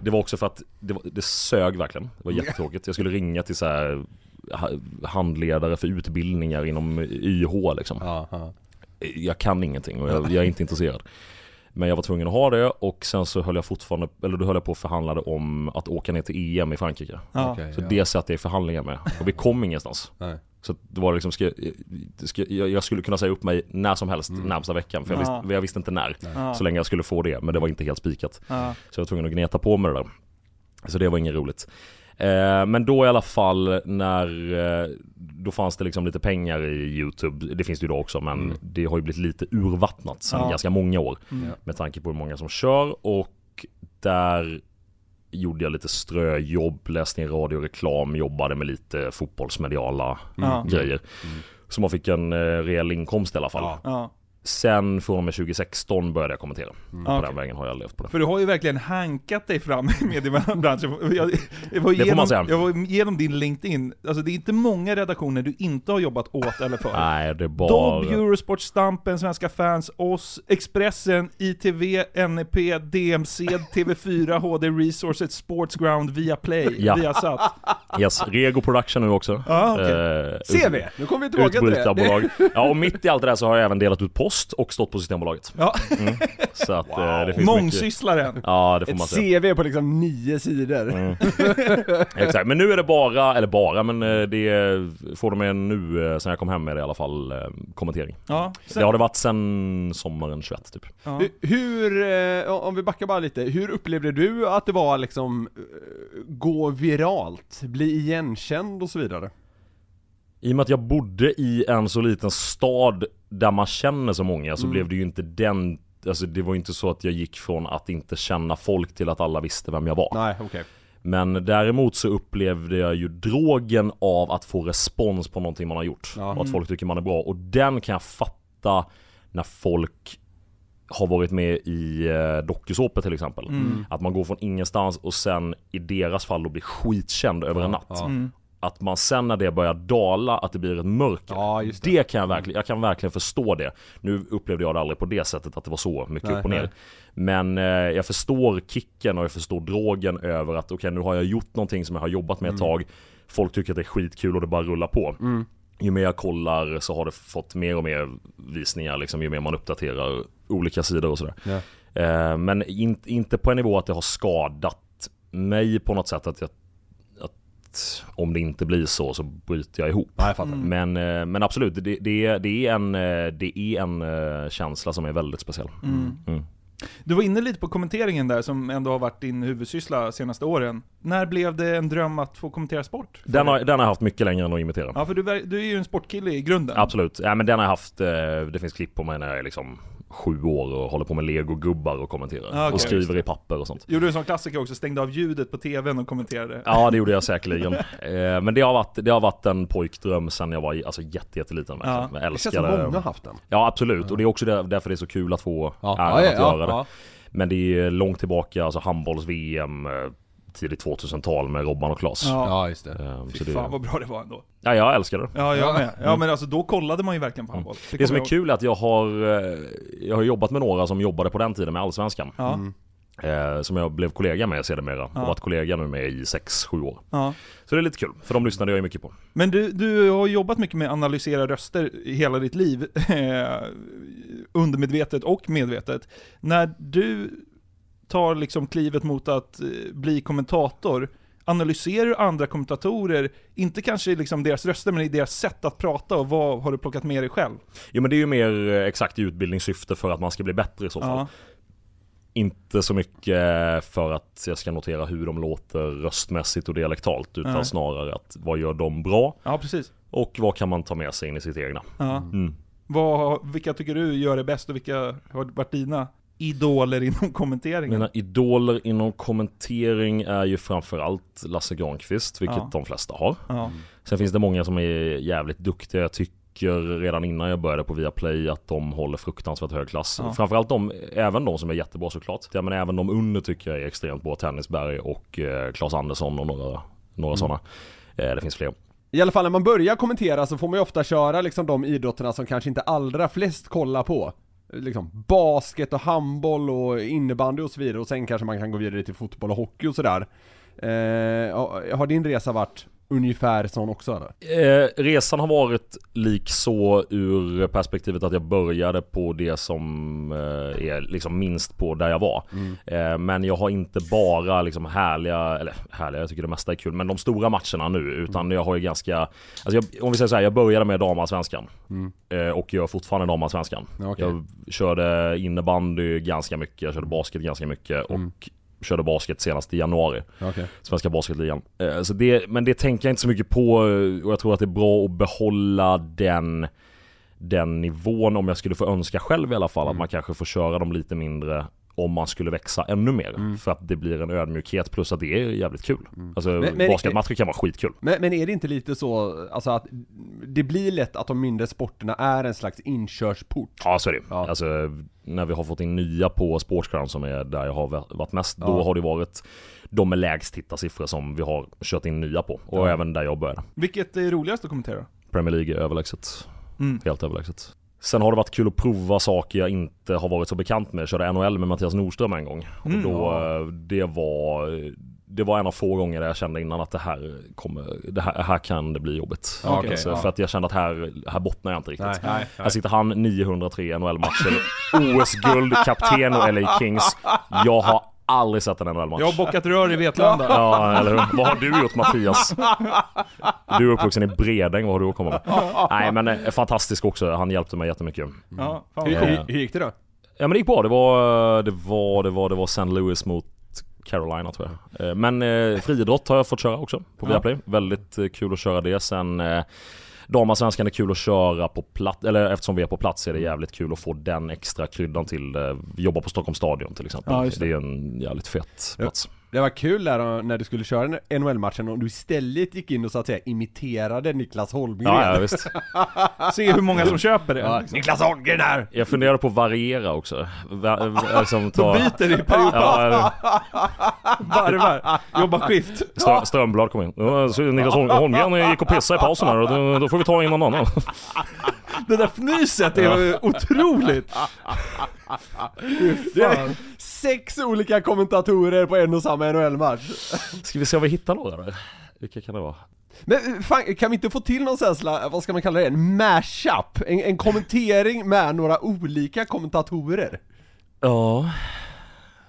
det var också för att det, var, det sög verkligen. Det var jättetråkigt. Jag skulle ringa till så här ha- handledare för utbildningar inom YH liksom. Ja, ja. Jag kan ingenting och jag, jag är inte intresserad. Men jag var tvungen att ha det och sen så höll jag fortfarande, eller då höll jag på och förhandlade om att åka ner till EM i Frankrike. Ja. Okej, Så ja. det satt jag i förhandlingar med och vi kom ingenstans. Nej. Så det var liksom, ska, jag- ska, jag, jag skulle kunna säga upp mig när som helst närmsta veckan för jag, Ja. visste, jag visste inte när. Ja. Så länge jag skulle få det, men det var inte helt spikat. Så jag var tvungen att gneta på med det där. Så det var inget roligt. Eh, men då i alla fall när, eh, då fanns det liksom lite pengar i YouTube, det finns det ju idag också men det har ju blivit lite urvattnat sedan Ja. ganska många år. Mm. Med tanke på hur många som kör och där gjorde jag lite ströjobb, läste in radio och reklam, jobbade med lite fotbollsmediala Ja. grejer. Så man fick en eh, rejäl inkomst i alla fall. Ja. Sen från och med 2016 började jag kommentera. På Okej. den vägen har jag levt på det. För du har ju verkligen hankat dig fram i mediebranschen. Jag, jag var Det får igenom, man säga. Jag var igenom din LinkedIn, alltså det är inte många redaktioner du inte har jobbat åt eller för. Nej, det är bara... Dobb, Eurosport, Stampen, Svenska fans, oss, Expressen, ITV, NEP, DMC, TV4, HD Resources, Sportsground, Viaplay, Ja. Viasat. Yes, Rego Production nu också. Ja, okej. Eh, CV, nu kommer vi tillbaka till det. Ja, och mitt i allt det där så har jag även delat ut post och stått på Systembolaget. Ja. Mm. Så att eh, det finns mycket... Mångsysslaren. Ja, det får man Ett säga. CV på liksom nio sidor. Mm. Exakt, men nu är det bara, eller bara, men eh, det får de med nu eh, sen jag kom hem med det i alla fall, kommentering. Ja, Det har det varit sen sommaren 21 typ. Ja. Hur- om vi backar bara lite, hur upplevde du att det var liksom, gå viralt, bli igenkänd och så vidare? I och med att jag bodde i en så liten stad där man känner så många så Mm. blev det ju inte den Alltså det var ju inte så att jag gick från att inte känna folk till att alla visste vem jag var. Nej, okej. Men däremot så upplevde jag ju drogen av att få respons på någonting man har gjort. Ja. Och att folk tycker man är bra. Och den kan jag fatta när folk har varit med i eh, dokusåpor till exempel. Mm. Att man går från ingenstans och sen i deras fall då blir skitkänd över en natt. Ja. Mm. Att man sen när det börjar dala, att det blir ett mörker. Ja, det. det kan jag verkligen, jag kan verkligen förstå det. Nu upplevde jag det aldrig på det sättet att det var så mycket Nej, upp och ner. nej. Men eh, jag förstår kicken och jag förstår drogen över att okej nu har jag gjort någonting som jag har jobbat med ett tag. Folk tycker att det är skitkul och det bara rullar på. Mm. Ju mer jag kollar så har det fått mer och mer visningar liksom, ju mer man uppdaterar olika sidor och sådär. Ja. Eh, men in, inte på en nivå att det har skadat mig på något sätt att jag att om det inte blir så så bryter jag ihop. Ja, jag fattar. Men, eh, men absolut, det, det, det, är en, eh, det är en eh, känsla som är väldigt speciell. Mm. Mm. Du var inne lite på kommenteringen där som ändå har varit din huvudsyssla senaste åren. När blev det en dröm att få kommentera sport? Den, har, den har jag haft mycket längre än att imitera. Ja, för du, du är ju en sportkille i grunden. Absolut, ja, men den har jag haft, det finns klipp på mig när jag är liksom sju år och håller på med legogubbar och kommenterar. Ah, okej, och skriver det. i papper och sånt. Gjorde du som klassiker också, stängde av ljudet på tvn och kommenterade? Ja det gjorde jag säkerligen. Eh, men det har, varit, det har varit en pojkdröm sen jag var alltså, jätte, jätteliten. Ja. Jag Det känns som älskade- många har haft den. Ja absolut, och det är också där, därför det är så kul att få Ja. äran Ja, ja, att ja, göra det. Men det är långt tillbaka, alltså handbolls-VM, eh, tidigt 2000-tal med Robban och Klas. Ja. Ja, just det. Eh, Fy så det, fan vad bra det var ändå. ja, jag älskar det. Ja, jag med. Ja men alltså då kollade man ju verkligen på handboll. Det som är kul är att jag har, eh, jag har jobbat med några som jobbade på den tiden med Allsvenskan. Ja. Eh, som jag blev kollega med sedermera. Och Ja. varit kollega nu med i 6-7 år. Ja. Så det är lite kul, för de lyssnade jag ju mycket på. Men du, du har jobbat mycket med att analysera röster i hela ditt liv, eh, undermedvetet och medvetet. När du tar liksom klivet mot att eh, bli kommentator, analyserar du andra kommentatorer, inte kanske liksom deras röster, men i deras sätt att prata och vad har du plockat med dig själv? Jo men det är ju mer eh, exakt i utbildningssyfte för att man ska bli bättre i så fall. Ja. Inte så mycket för att jag ska notera hur de låter röstmässigt och dialektalt utan Nej. snarare att vad gör de bra Ja, precis. och vad kan man ta med sig in i sitt egna. Ja. Mm. Vad, vilka tycker du gör det bäst och vilka har varit dina idoler inom kommenteringen? Mina idoler inom kommentering är ju framförallt Lasse Granqvist, vilket Ja. de flesta har. Ja. Sen finns det många som är jävligt duktiga. Jag tycker redan innan jag började på Viaplay att de håller fruktansvärt hög klass. Ja. Framförallt de, även de som är jättebra såklart. Ja, men även de under tycker jag är extremt bra. Tennisberg och eh, Claes Andersson och några, några Mm. sådana. Eh, det finns fler. I alla fall när man börjar kommentera så får man ju ofta köra liksom de idrotterna som kanske inte allra flest kollar på. Liksom basket och handboll och innebandy och så vidare och sen kanske man kan gå vidare till fotboll och hockey och sådär. Eh, har din resa varit ungefär sån också eller? Eh, resan har varit lik så ur perspektivet att jag började på det som eh, är liksom minst på där jag var. Eh, men jag har inte bara liksom härliga, eller härliga, jag tycker det mesta är kul, men de stora matcherna nu. Utan jag har ju ganska, alltså jag, om vi säger så här, jag började med damallsvenskan. Eh, och gör fortfarande damallsvenskan. Okej. Jag körde innebandy ganska mycket, jag körde basket ganska mycket och körde basket senast i januari. Okej. Svenska basketligan. Eh, Så det, men det tänker jag inte så mycket på eh, och jag tror att det är bra att behålla den den nivån om jag skulle få önska själv i alla fall. Att man kanske får köra dem lite mindre om man skulle växa ännu mer. För att det blir en ödmjukhet plus att det är jävligt kul. Alltså Men- men- basketmatcher kan vara skitkul. Men, men är det inte lite så, alltså att det blir lätt att de mindre sporterna är en slags inkörsport? Ja så är det Ja. Alltså när vi har fått in nya på Sportsground som är där jag har va- varit mest. Ja. Då har det varit de med lägst tittarsiffror som vi har kört in nya på. Och Ja. även där jag började. Vilket är roligast att kommentera? Premier League är överlägset. Mm. Helt överlägset. Sen har det varit kul att prova saker jag inte har varit så bekant med. Jag körde NHL med Mattias Nordström en gång. Mm. och då, eh, det var det var en av få gånger där jag kände innan att det här kommer, det här, här kan det bli jobbigt. Ja, okej, alltså, ja. För att jag kände att här, här bottnar jag inte riktigt. Nej, nej, nej. Här sitter han 903 NHL-matcher, OS-guld, kapten och LA Kings. Jag har aldrig sett en NHL-match. Jag har bockat rör i Vetlanda. Ja, eller hur? Vad har du gjort Mattias? Du är uppvuxen i Bredäng, vad har du att komma med? Nej men eh, fantastisk också, han hjälpte mig jättemycket. Ja, fan Hur, vad hur, hur gick det då? Ja men det gick bra, det var, det var, det var, det var St. Louis mot Carolina tror jag. Eh, Men eh, friidrott har jag fått köra också på. Viaplay. Väldigt eh, kul att köra det. Sen Damallsvenskan är kul att köra på plats, eller eftersom vi är på plats är det jävligt kul att få den extra kryddan till, eh, jobba på Stockholms stadion till exempel. Ja, det. det. är en jävligt fet Ja. Det var kul där när du skulle köra NHL-matchen och du istället gick in och så att säga imiterade Niklas Holmgren. Ja, ja visst. Se hur många som köper det. Ja, Niklas Holmgren här! Jag funderade på att variera också. Va, liksom De byter i periodpass. Ja, Varvar. Jobbar skift. Strö, Strömblad kom in. Niklas Holm- Holmgren gick och pissade i pausen här och då, då får vi ta in någon annan. Det där fnyset är ju otroligt. Det är sex olika kommentatorer på en och samma NHL-match. Ska vi se om vi hittar några där? Vilka kan det vara? Men fan, kan vi inte få till någon sån här, vad ska man kalla det, en mashup? En, en kommentering med några olika kommentatorer? Ja.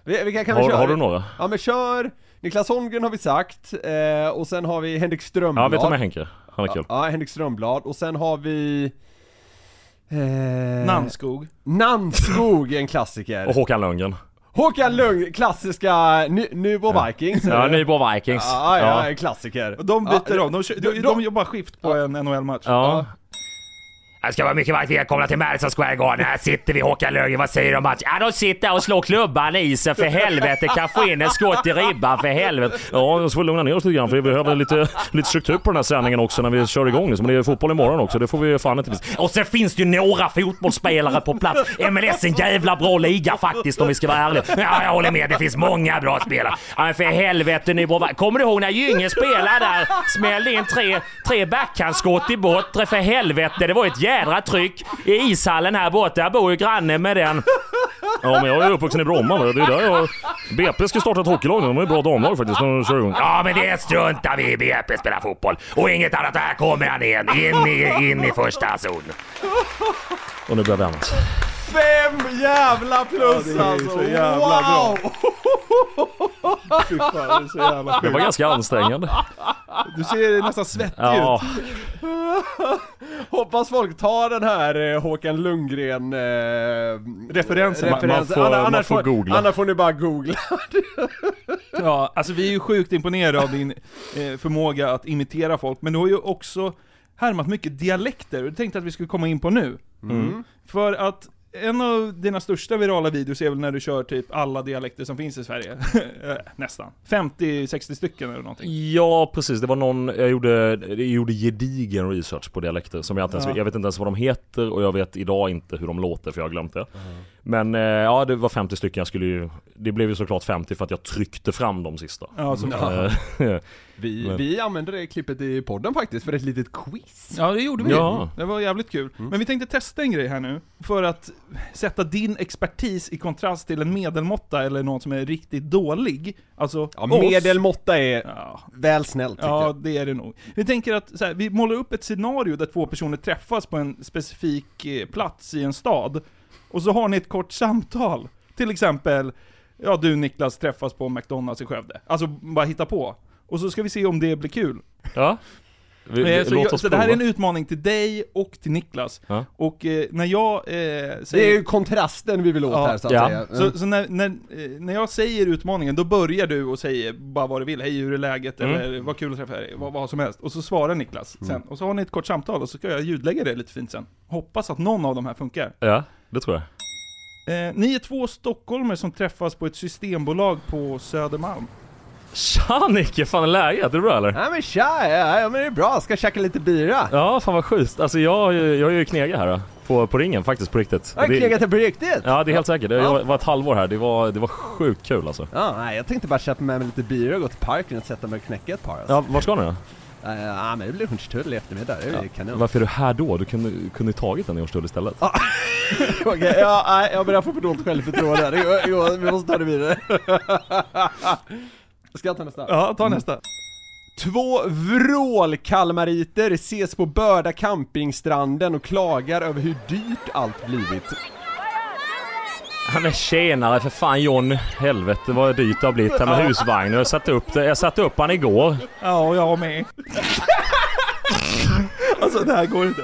Vi, vi kan, kan vi Har, köra? har du några? Ja men kör, Niklas Holmgren har vi sagt, eh, och sen har vi Henrik Strömblad Ja, vi tar med Henke. Han är kul. Ja, Henrik Strömblad, och sen har vi... Eh, Namnskog. Namnskog är en klassiker. Och Håkan Lundgren. Håkan Lundgren, klassiska Ny- Nybro Vikings. Ja, Nybro Vikings. Ja, ja, Ja. en klassiker. Och de byter Ja, om. De, de, de- de jobbar skift på en NHL-match. Ja. Jag ska vara mycket varmt välkomna till Madison Square Garden. Här sitter vi, Håkan Lundgren. Vad säger du om matchen? Ja, de sitter och slår klubban i isen för helvete. Kan få in ett skott i ribban för helvete. Ja, jag får lugna ner oss lite grann för vi behöver lite, lite struktur på den här sändningen också när vi kör igång. Liksom. Det är fotboll imorgon också, det får vi fan inte missa. Och sen finns det ju några fotbollsspelare på plats. MLS är en jävla bra liga faktiskt om vi ska vara ärliga. Ja, jag håller med. Det finns många bra spelare. Ja, men för helvete nu. bra- Kommer du ihåg när Gynge spelade där? Smällde in tre, tre backhandskott i bortre för helvete. Det var ett jädra tryck i ishallen här borta. Jag bor ju granne med den. Ja, men jag är uppvuxen i Bromma. va. Det är där jag... BP ska starta ett hockeylag nu. De är ett bra damlag faktiskt. De kör igång. Ja, men det struntar vi i. BP spelar fotboll. Och inget annat. Här kommer han igen. In i, in i första zon. Och nu börjar vi annat. Fem jävla plus Ja, alltså! så jävla bra. wow! Fy fan, det är så jävla Det var sjukt. ganska ansträngande. Du ser nästan svettig Ja, ut. Hoppas folk tar den här eh, Håkan Lundgren eh, Referensen. Man- man får- Anna- man annars får googla. Annars får ni bara googla. Ja, alltså vi är ju sjukt imponerade av din eh, förmåga att imitera folk, men du har ju också härmat mycket dialekter, och det tänkte jag att vi skulle komma in på nu. Mm. För att en av dina största virala videos är väl när du kör typ alla dialekter som finns i Sverige. Eh, Nästan. 50-60 stycken eller någonting. Ja precis, det var någon, jag gjorde, jag gjorde gedigen research på dialekter som jag inte ens, Ja. jag vet inte ens vad de heter och jag vet idag inte hur de låter för jag har glömt det. Men eh, ja det var 50 stycken, jag skulle ju, det blev ju såklart 50 för att jag tryckte fram de sista. Ja, så, Eh, Vi, Men- vi använder det klippet i podden faktiskt för ett litet quiz. ja, det gjorde vi. Ja. Det var jävligt kul. Men vi tänkte testa en grej här nu, för att sätta din expertis i kontrast till en medelmåtta eller någon som är riktigt dålig. Alltså, Ja, oss. medelmåtta är Ja, väl snällt tycker Ja, jag. det är det nog. Vi tänker att så här, vi målar upp ett scenario där två personer träffas på en specifik eh, plats i en stad, och så har ni ett kort samtal. Till exempel, ja du Niklas träffas på McDonalds i Skövde. Alltså, bara hitta på. Och så ska vi se om det blir kul. ja. Vi, vi, så jag, så det här är en utmaning till dig och till Niklas. Ja. Och eh, när jag eh, Det säger... är ju kontrasten vi vill åt Ja. här så att Ja. säga. Så, så när, när, eh, när jag säger utmaningen, då börjar du och säger bara vad du vill, hej hur är läget, Mm. eller vad kul att träffa dig, vad, vad som helst. Och så svarar Niklas sen, och så har ni ett kort samtal och så ska jag ljudlägga det lite fint sen. Hoppas att någon av de här funkar. Ja, det tror jag. Eh, ni är två stockholmare som träffas på ett systembolag på Södermalm. Tja Nicke, fan är läget? Är det bra eller? Nej men tja, ja, ja men det är bra, ska käka lite bira. Ja, fan vad schysst. Alltså jag, jag är ju knega här då, på, på ringen faktiskt på riktigt. Har Det- knegat det på riktigt. Ja det är helt säkert, det Ja. var ett halvår här, det var, det var sjukt kul alltså. Ja, nej, jag tänkte bara köpa med mig lite bira och gå till parken och sätta mig och knäcka ett par alltså. Ja, var ska ni då? Ja, ja men det blir lunchtull i eftermiddag, det är ju kanon. Varför är du här då? Du kunde, kunde ju tagit den i Årstull istället. Okej, ja, nej, jag börjar få för dåligt självförtroende. Det går, vi måste ta det vidare. Ska jag ta nästa? Ja, ta nästa. Två vrålkalmariter ses på Börda campingstranden och klagar över hur dyrt allt blivit. Ja men tjenare för fan John. Helvete vad dyrt det har blivit här med husvagn. Jag satte upp, det, jag satte upp han igår. Ja, och jag med. alltså det här går inte.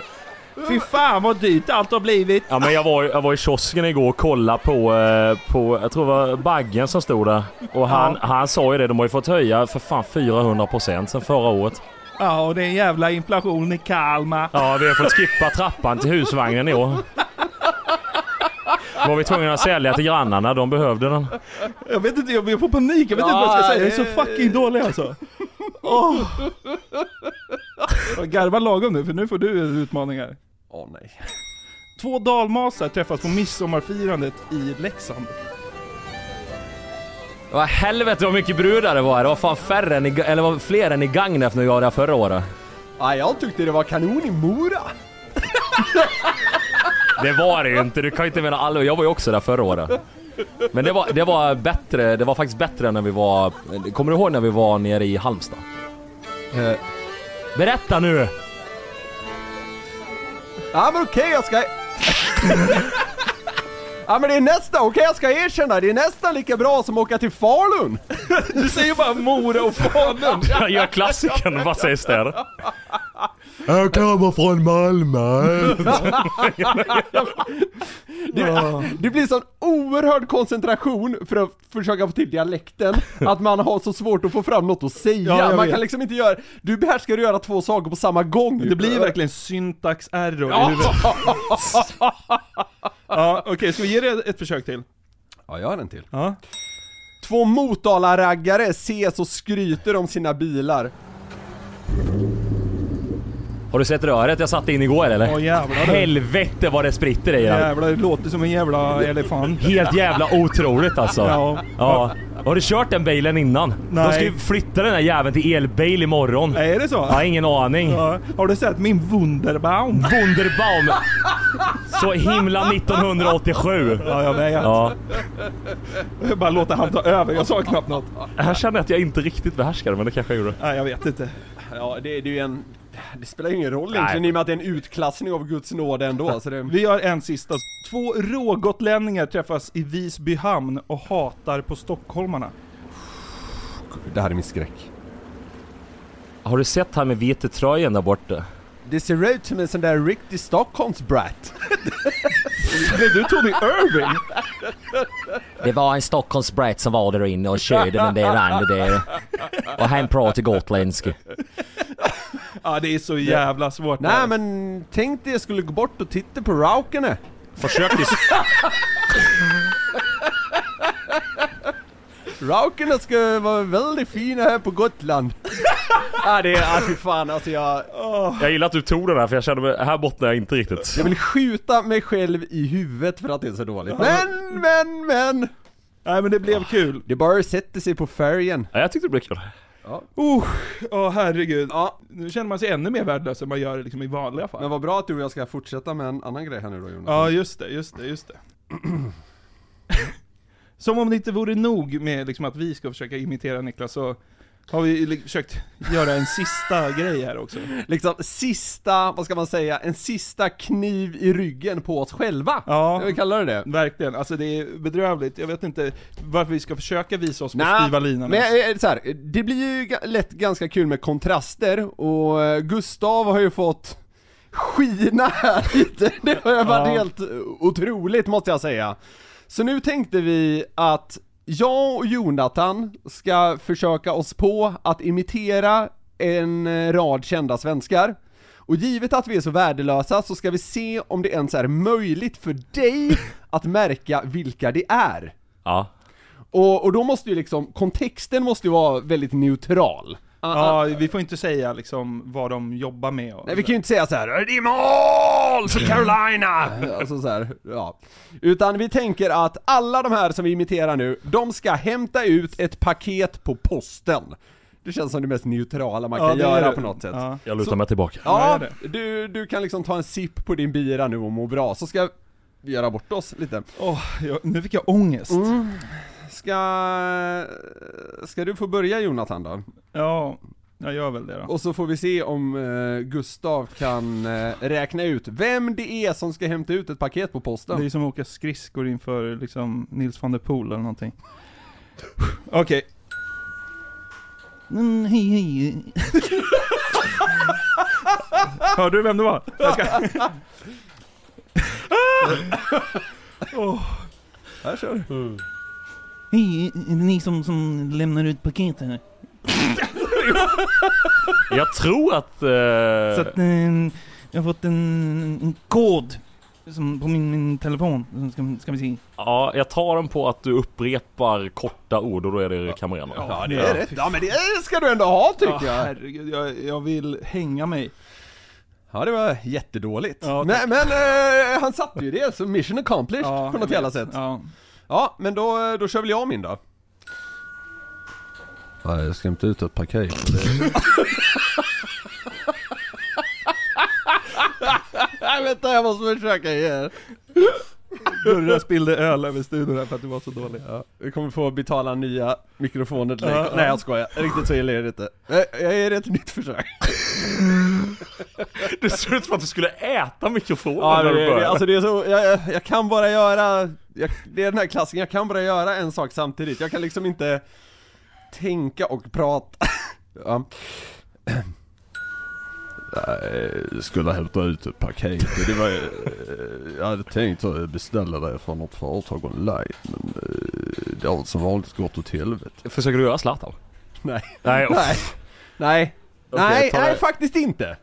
Fy fan vad dyrt allt har blivit. Ja men jag var, jag var i kiosken igår och kollade på, eh, på, jag tror det var Baggen som stod där. Och han, han sa ju det, de har ju fått höja för fan 400% sen förra året. Ja, och det är en jävla inflation i Kalmar. Ja vi har fått skippa trappan till husvagnen i år. Var vi tvungna att sälja till grannarna, de behövde den. Jag vet inte, jag får panik, jag vet inte vad jag ska säga. Jag är så fucking dålig alltså. Åh. Jag garvar lagom nu, för nu får du en utmaning här. Åh nej. Två dalmasar träffas på midsommarfirandet i Leksand. Vad helvete vad mycket brudar det var. Det var fan färre än i, eller var fler än i Gagnef när jag var där förra året. Ja, jag tyckte det var kanon i Mora. Det var det ju inte, du kan ju inte mena alla. Jag var ju också där förra året. Men det var, det var bättre, det var faktiskt bättre än när vi var... Kommer du ihåg när vi var nere i Halmstad? Eh, Berätta nu! Ja men okej, jag ska... Ja men det är nästan, okej jag ska erkänna, det är nästan lika bra som att åka till Falun. Du säger bara Mora och Falun. Jag gör klassikern, vad sägs där? Jag kommer från Malmö. Det, det blir sån oerhörd koncentration för att försöka få till dialekten, att man har så svårt att få fram något att säga. Ja, man kan liksom inte göra, du behärskar att göra två saker på samma gång. Det blir verkligen syntax-error i Ja. huvudet. Ja, okej, ska vi ge det ett försök till? Ja, jag har en till. Ja. Två Motala-raggare ses och skryter om sina bilar. Har du sett röret jag satte in igår eller? Åh jävlar. Helvete vad det spritter i den. Jävlar, det låter som en jävla elefant. Helt jävla otroligt alltså. Ja. ja. Har du kört den bilen innan? Nej. De ska ju flytta den här jäveln till elbil imorgon. Är det så? Jag har ingen aning. Ja. Har du sett min Wunderbaum? Wunderbaum! Så himla 1987. Ja, jag vet. Ja. Jag bara låta han ta över, jag sa knappt något. Här känner jag att jag inte riktigt behärskar det, men det kanske jag gjorde. Nej, jag vet inte. Ja, det, det är ju en... Det spelar ju ingen roll egentligen i och med att det är en utklassning av Guds nåd ändå, så det... Vi har en sista. Två rågotlänningar träffas i Visby hamn och hatar på stockholmarna. Det här är min skräck. Har du sett han med vetetröjan där borta? Det ser ut som en sån där riktig Stockholmsbrat. Blev du Tony Irving? Det var en Stockholmsbrat som var där inne och körde med det randet där. Och han pratar gotländska. Ja, det är så jävla svårt. Nej men tänk dig jag skulle gå bort och titta på Raukene. Försök dis- Raukene ska vara väldigt fina här på Gotland. Ja det är, ah, fy fan alltså jag... Jag gillar att du tog den här för jag kände mig, här bottnar jag inte riktigt. Jag vill skjuta mig själv i huvudet för att det är så dåligt. Men, men, men! Nej men det blev kul. Det bara sätter sig på färgen. Ja, jag tyckte det blev kul. Oh, oh, herregud. Ja. Nu känner man sig ännu mer värdelös än man gör liksom i vanliga fall. Men vad bra att du och jag ska fortsätta med en annan grej här nu då Jonas. Ja, just det, just det, just det. Som om det inte vore nog med liksom att vi ska försöka imitera Niklas så har vi försökt göra en sista grej här också. Liksom sista, vad ska man säga, en sista kniv i ryggen på oss själva. Ja, Jag kallar det det. verkligen. Alltså det är bedrövligt. Jag vet inte varför vi ska försöka visa oss på Nej, styva linan. Men så här, det blir ju lätt ganska kul med kontraster och eh, Gustav har ju fått skina här lite, det har varit Ja. helt otroligt måste jag säga. Så nu tänkte vi att jag och Jonathan ska försöka oss på att imitera en eh, rad kända svenskar. Och givet att vi är så värdelösa så ska vi se om det ens är möjligt för dig att märka vilka det är. Ja. Och, och då måste ju liksom, kontexten måste ju vara väldigt neutral. Ja, vi får inte säga liksom vad de jobbar med och Nej vi kan ju inte säga så här det är mål för Carolina! alltså så här, ja. Utan vi tänker att alla de här som vi imiterar nu, de ska hämta ut ett paket på posten. Det känns som det mest neutrala man Ja, kan göra det. på något sätt. Ja. Jag lutar Så- mig tillbaka. Ja, du, du kan liksom ta en sipp på din bira nu och må bra, så ska vi göra bort oss lite. Åh, jag, nu fick jag ångest. Mm. Ska, ska du få börja Jonathan då? Ja, jag gör väl det då. Och så får vi se om eh, Gustav kan eh, räkna ut vem det är som ska hämta ut ett paket på posten. Det är som att åka skridskor inför liksom Nils van der Poel eller någonting. Okej. Mm, hej hej. Hörde du vem det var? Jag ska... Här kör du. Hej, är det ni som, som lämnar ut paket här? Jag tror att... Eh, Så att, eh, jag har fått en, en kod som på min, min telefon. Så Ska, ska vi se. Ja, jag tar den på att du upprepar korta ord och då är det kameran. Ja det är rätt. Ja men det ska du ändå ha tycker Ja, jag. herregud, jag, jag vill hänga mig. Ja det var jättedåligt. Ja, men men eh, han satte ju det, så mission accomplished Ja, på något jävla sätt. Ja. Ja men då, då kör väl jag min då. Ja, jag ska hämta ut ett paket. Vänta jag måste försöka igen. Gurra spillde öl över studion här för att du var så dålig. Ja, vi kommer få betala nya mikrofoner till dig. Nej jag skojar, riktigt så illa är det inte. Jag, jag ger det ett nytt försök. Det ser ut som att du skulle äta mikrofonen Ja, när du börjar. alltså det är så, jag, jag, kan bara göra, jag, det är den här klassiken, jag kan bara göra en sak samtidigt. Jag kan liksom inte tänka och prata. ja. Jag skulle hämta ut ett paket. Det var, jag hade tänkt att beställa det från något företag online. Men eh, det har som vanligt gått åt helvete. Försöker du göra Zlatan? Nej. Nej, Nej. Nej. Okej, nej, nej det. faktiskt inte.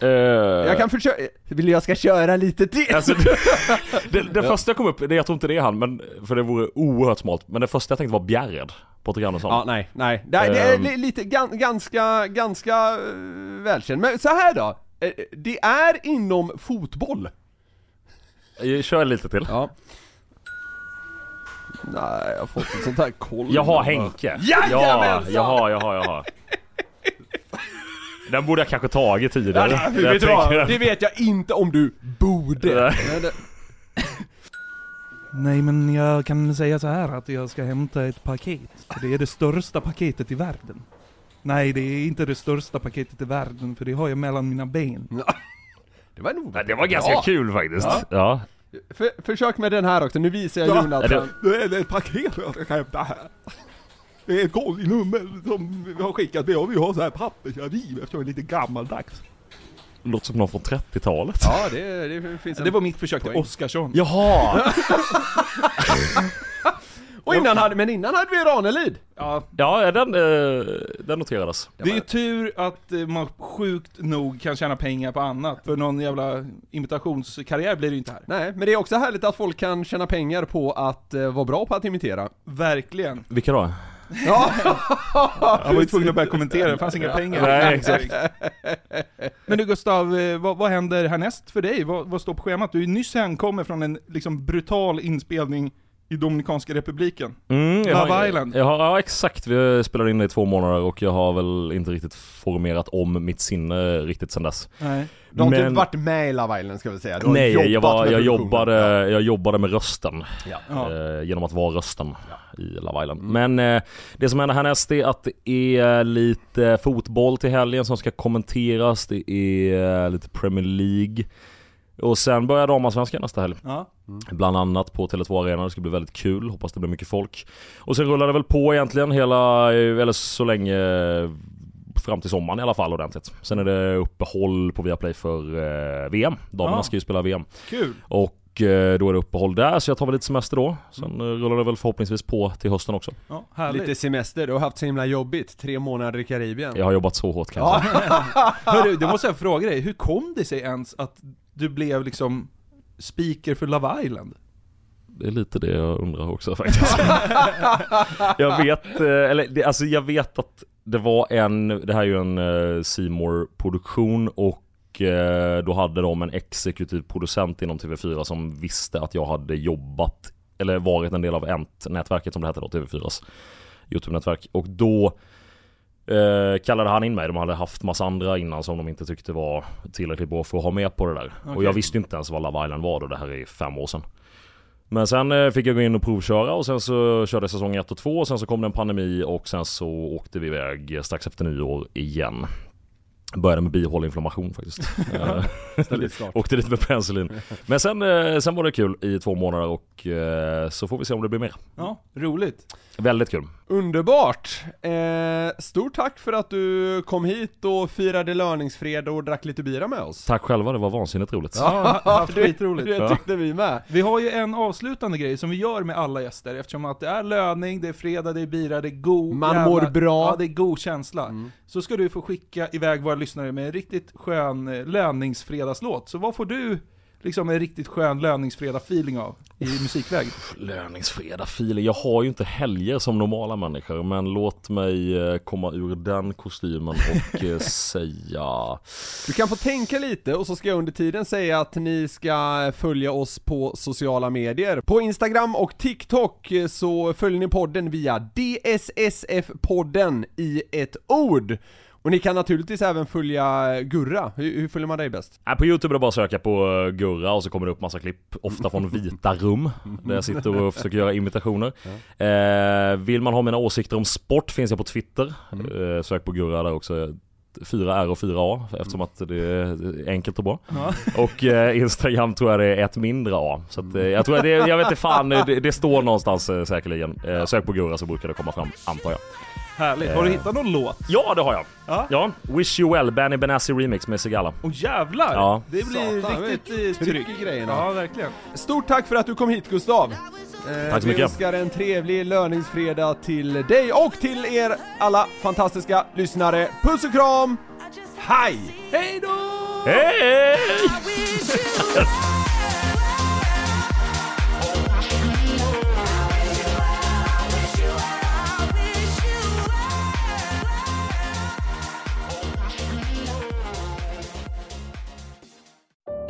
Eh, Jag kan försöka, vill jag ska köra lite till? Alltså, det, det första jag kom upp, det, jag tror inte det är han, men, för det vore oerhört smalt. Men det första jag tänkte var Bjärred, Patrik Andersson. Ja, nej, nej. Det, det är Ehm. li- lite, gan, ganska, ganska uh, välkänd. Men så här då. Eh, Det är inom fotboll. Jag kör lite till. Ja. Nej, jag har fått ett sånt här koll. Jag har Henke. Ja, Jajamensan! jag har, jag har, jag har. Den borde jag kanske tagit tidigare. Ja, vet du vad? Det vet jag inte om du borde. Nej. Men jag kan säga så här att jag ska hämta ett paket. Det är det största paketet i världen. Nej, det är inte det största paketet i världen för det har jag mellan mina ben. Det var nog Ja, Det var ganska bra. kul faktiskt. Ja. Ja. För, försök med den här också, nu visar jag Ja. Jonas Ja, det- Det är ett paket jag ska hämta här. Det är ett kollinummer som vi har skickat med och vi har så här pappersaviv eftersom jag är lite gammaldags. Låter som någon från 30-talet. Ja, det, det finns en Det var mitt försök till poäng. Oskarsson. Jaha! Och innan hade, men innan hade vi Ranelid. Ja, Ja, den, eh, den noterades. det är ju tur att eh, man sjukt nog kan tjäna pengar på annat. För någon jävla imitationskarriär blir det ju inte här. Nej, men det är också härligt att folk kan tjäna pengar på att eh, vara bra på att imitera. Verkligen. Vilka då? Ja, Jag var ju tvungen att börja kommentera, det fanns inga pengar. Nej, exakt. Men du Gustav, eh, vad, vad händer härnäst för dig? Vad, vad står på schemat? Du är nyss hemkommen från en liksom brutal inspelning i Dominikanska republiken. Mm, jag Love har, Island. Jag har, ja exakt, vi spelade in det i två månader och jag har väl inte riktigt formerat om mitt sinne riktigt sen dess. Nej. du har inte Men- varit med i Love Island ska vi säga. Du har Nej, jobbat jag, var, jag, jobbade, jag jobbade med rösten. Ja. Ja. Eh, genom att vara rösten i Love Island. Men eh, det som händer härnäst är att det är lite fotboll till helgen som ska kommenteras. Det är lite Premier League. Och sen börjar damallsvenskan nästa helg. Ja. Bland annat på Tele2 Arena, det ska bli väldigt kul, hoppas det blir mycket folk. Och sen rullar det väl på egentligen hela, eller så länge fram till sommaren i alla fall ordentligt. Sen är det uppehåll på Viaplay för eh, VM. Damerna Ja. ska ju spela VM. Kul. Och då är det uppehåll där, så jag tar väl lite semester då. Sen eh, rullar det väl förhoppningsvis på till hösten också. Ja, härligt. Lite semester, du har haft så himla jobbigt. Tre månader i Karibien. Jag har jobbat så hårt kan jag säga. Hörru, det måste jag fråga dig, hur kom det sig ens att du blev liksom speaker för Love Island? Det är lite det jag undrar också faktiskt. jag vet, eh, eller alltså jag vet att det var en, det här är ju en eh, C produktion och eh, då hade de en exekutiv producent inom TV4 som visste att jag hade jobbat, eller varit en del av ENT-nätverket som det hette då, TV4s YouTube-nätverk. Och då eh, kallade han in mig, de hade haft massa andra innan som de inte tyckte var tillräckligt bra för att ha med på det där. Och Okej. jag visste inte ens vad Love Island var då, det här är fem år sedan. Men sen eh, fick jag gå in och provköra och sen så körde jag säsong 1 och 2 och sen så kom det en pandemi och sen så åkte vi iväg strax efter nyår igen. Började med bihåleinflammation faktiskt. Eh, åkte dit med penicillin. Men sen, eh, sen var det kul i två månader och eh, så får vi se om det blir mer. Ja, roligt. Väldigt kul. Underbart! Eh, stort tack för att du kom hit och firade löningsfredag och drack lite bira med oss. Tack själva, det var vansinnigt roligt. Ja, haft det, skitroligt. det tyckte vi med. Vi har ju en avslutande grej som vi gör med alla gäster eftersom att det är löning, det är fredag, det är bira, det är god Man jävla- mår bra. Ja, det är god känsla. Så ska du få skicka iväg våra lyssnare med en riktigt skön eh, löningsfredagslåt. Så vad får du liksom en riktigt skön löningsfredag-feeling av i musikväg? Löningsfredag feeling. Jag har ju inte helger som normala människor men låt mig eh, komma ur den kostymen och eh, säga Du kan få tänka lite och så ska jag under tiden säga att ni ska följa oss på sociala medier. På Instagram och TikTok eh, så följer ni podden via DSSF-podden i ett ord. Och ni kan naturligtvis även följa Gurra. Hur, hur följer man dig bäst? Nej, på youtube är det bara att söka på eh, Gurra och så kommer det upp massa klipp, ofta från vita rum, där jag sitter och försöker göra imitationer. Eh, vill man ha mina åsikter om sport finns jag på Twitter, eh, sök på Gurra där också. Fyra R och fyra A eftersom att det är enkelt och bra. Ja. Och eh, Instagram tror jag det är ett mindre A. Så att, eh, jag tror att det, jag vet inte fan, det, det står någonstans eh, säkerligen. Eh, sök på Gurra så brukar det komma fram, antar jag. Härligt. Har du hittat någon låt? Ja, det har jag. Ja. Ja, Wish You Well, Benny Benassi Remix med Sigala. Åh jävlar! Ja. Det blir Satan, riktigt eh, tryck i grejerna. Ja, verkligen. Stort tack för att du kom hit Gustav! Eh, Tack så Vi mycket. önskar en trevlig löningsfredag till dig och till er alla fantastiska lyssnare. Puss och kram! Hej! Hej då! Hej!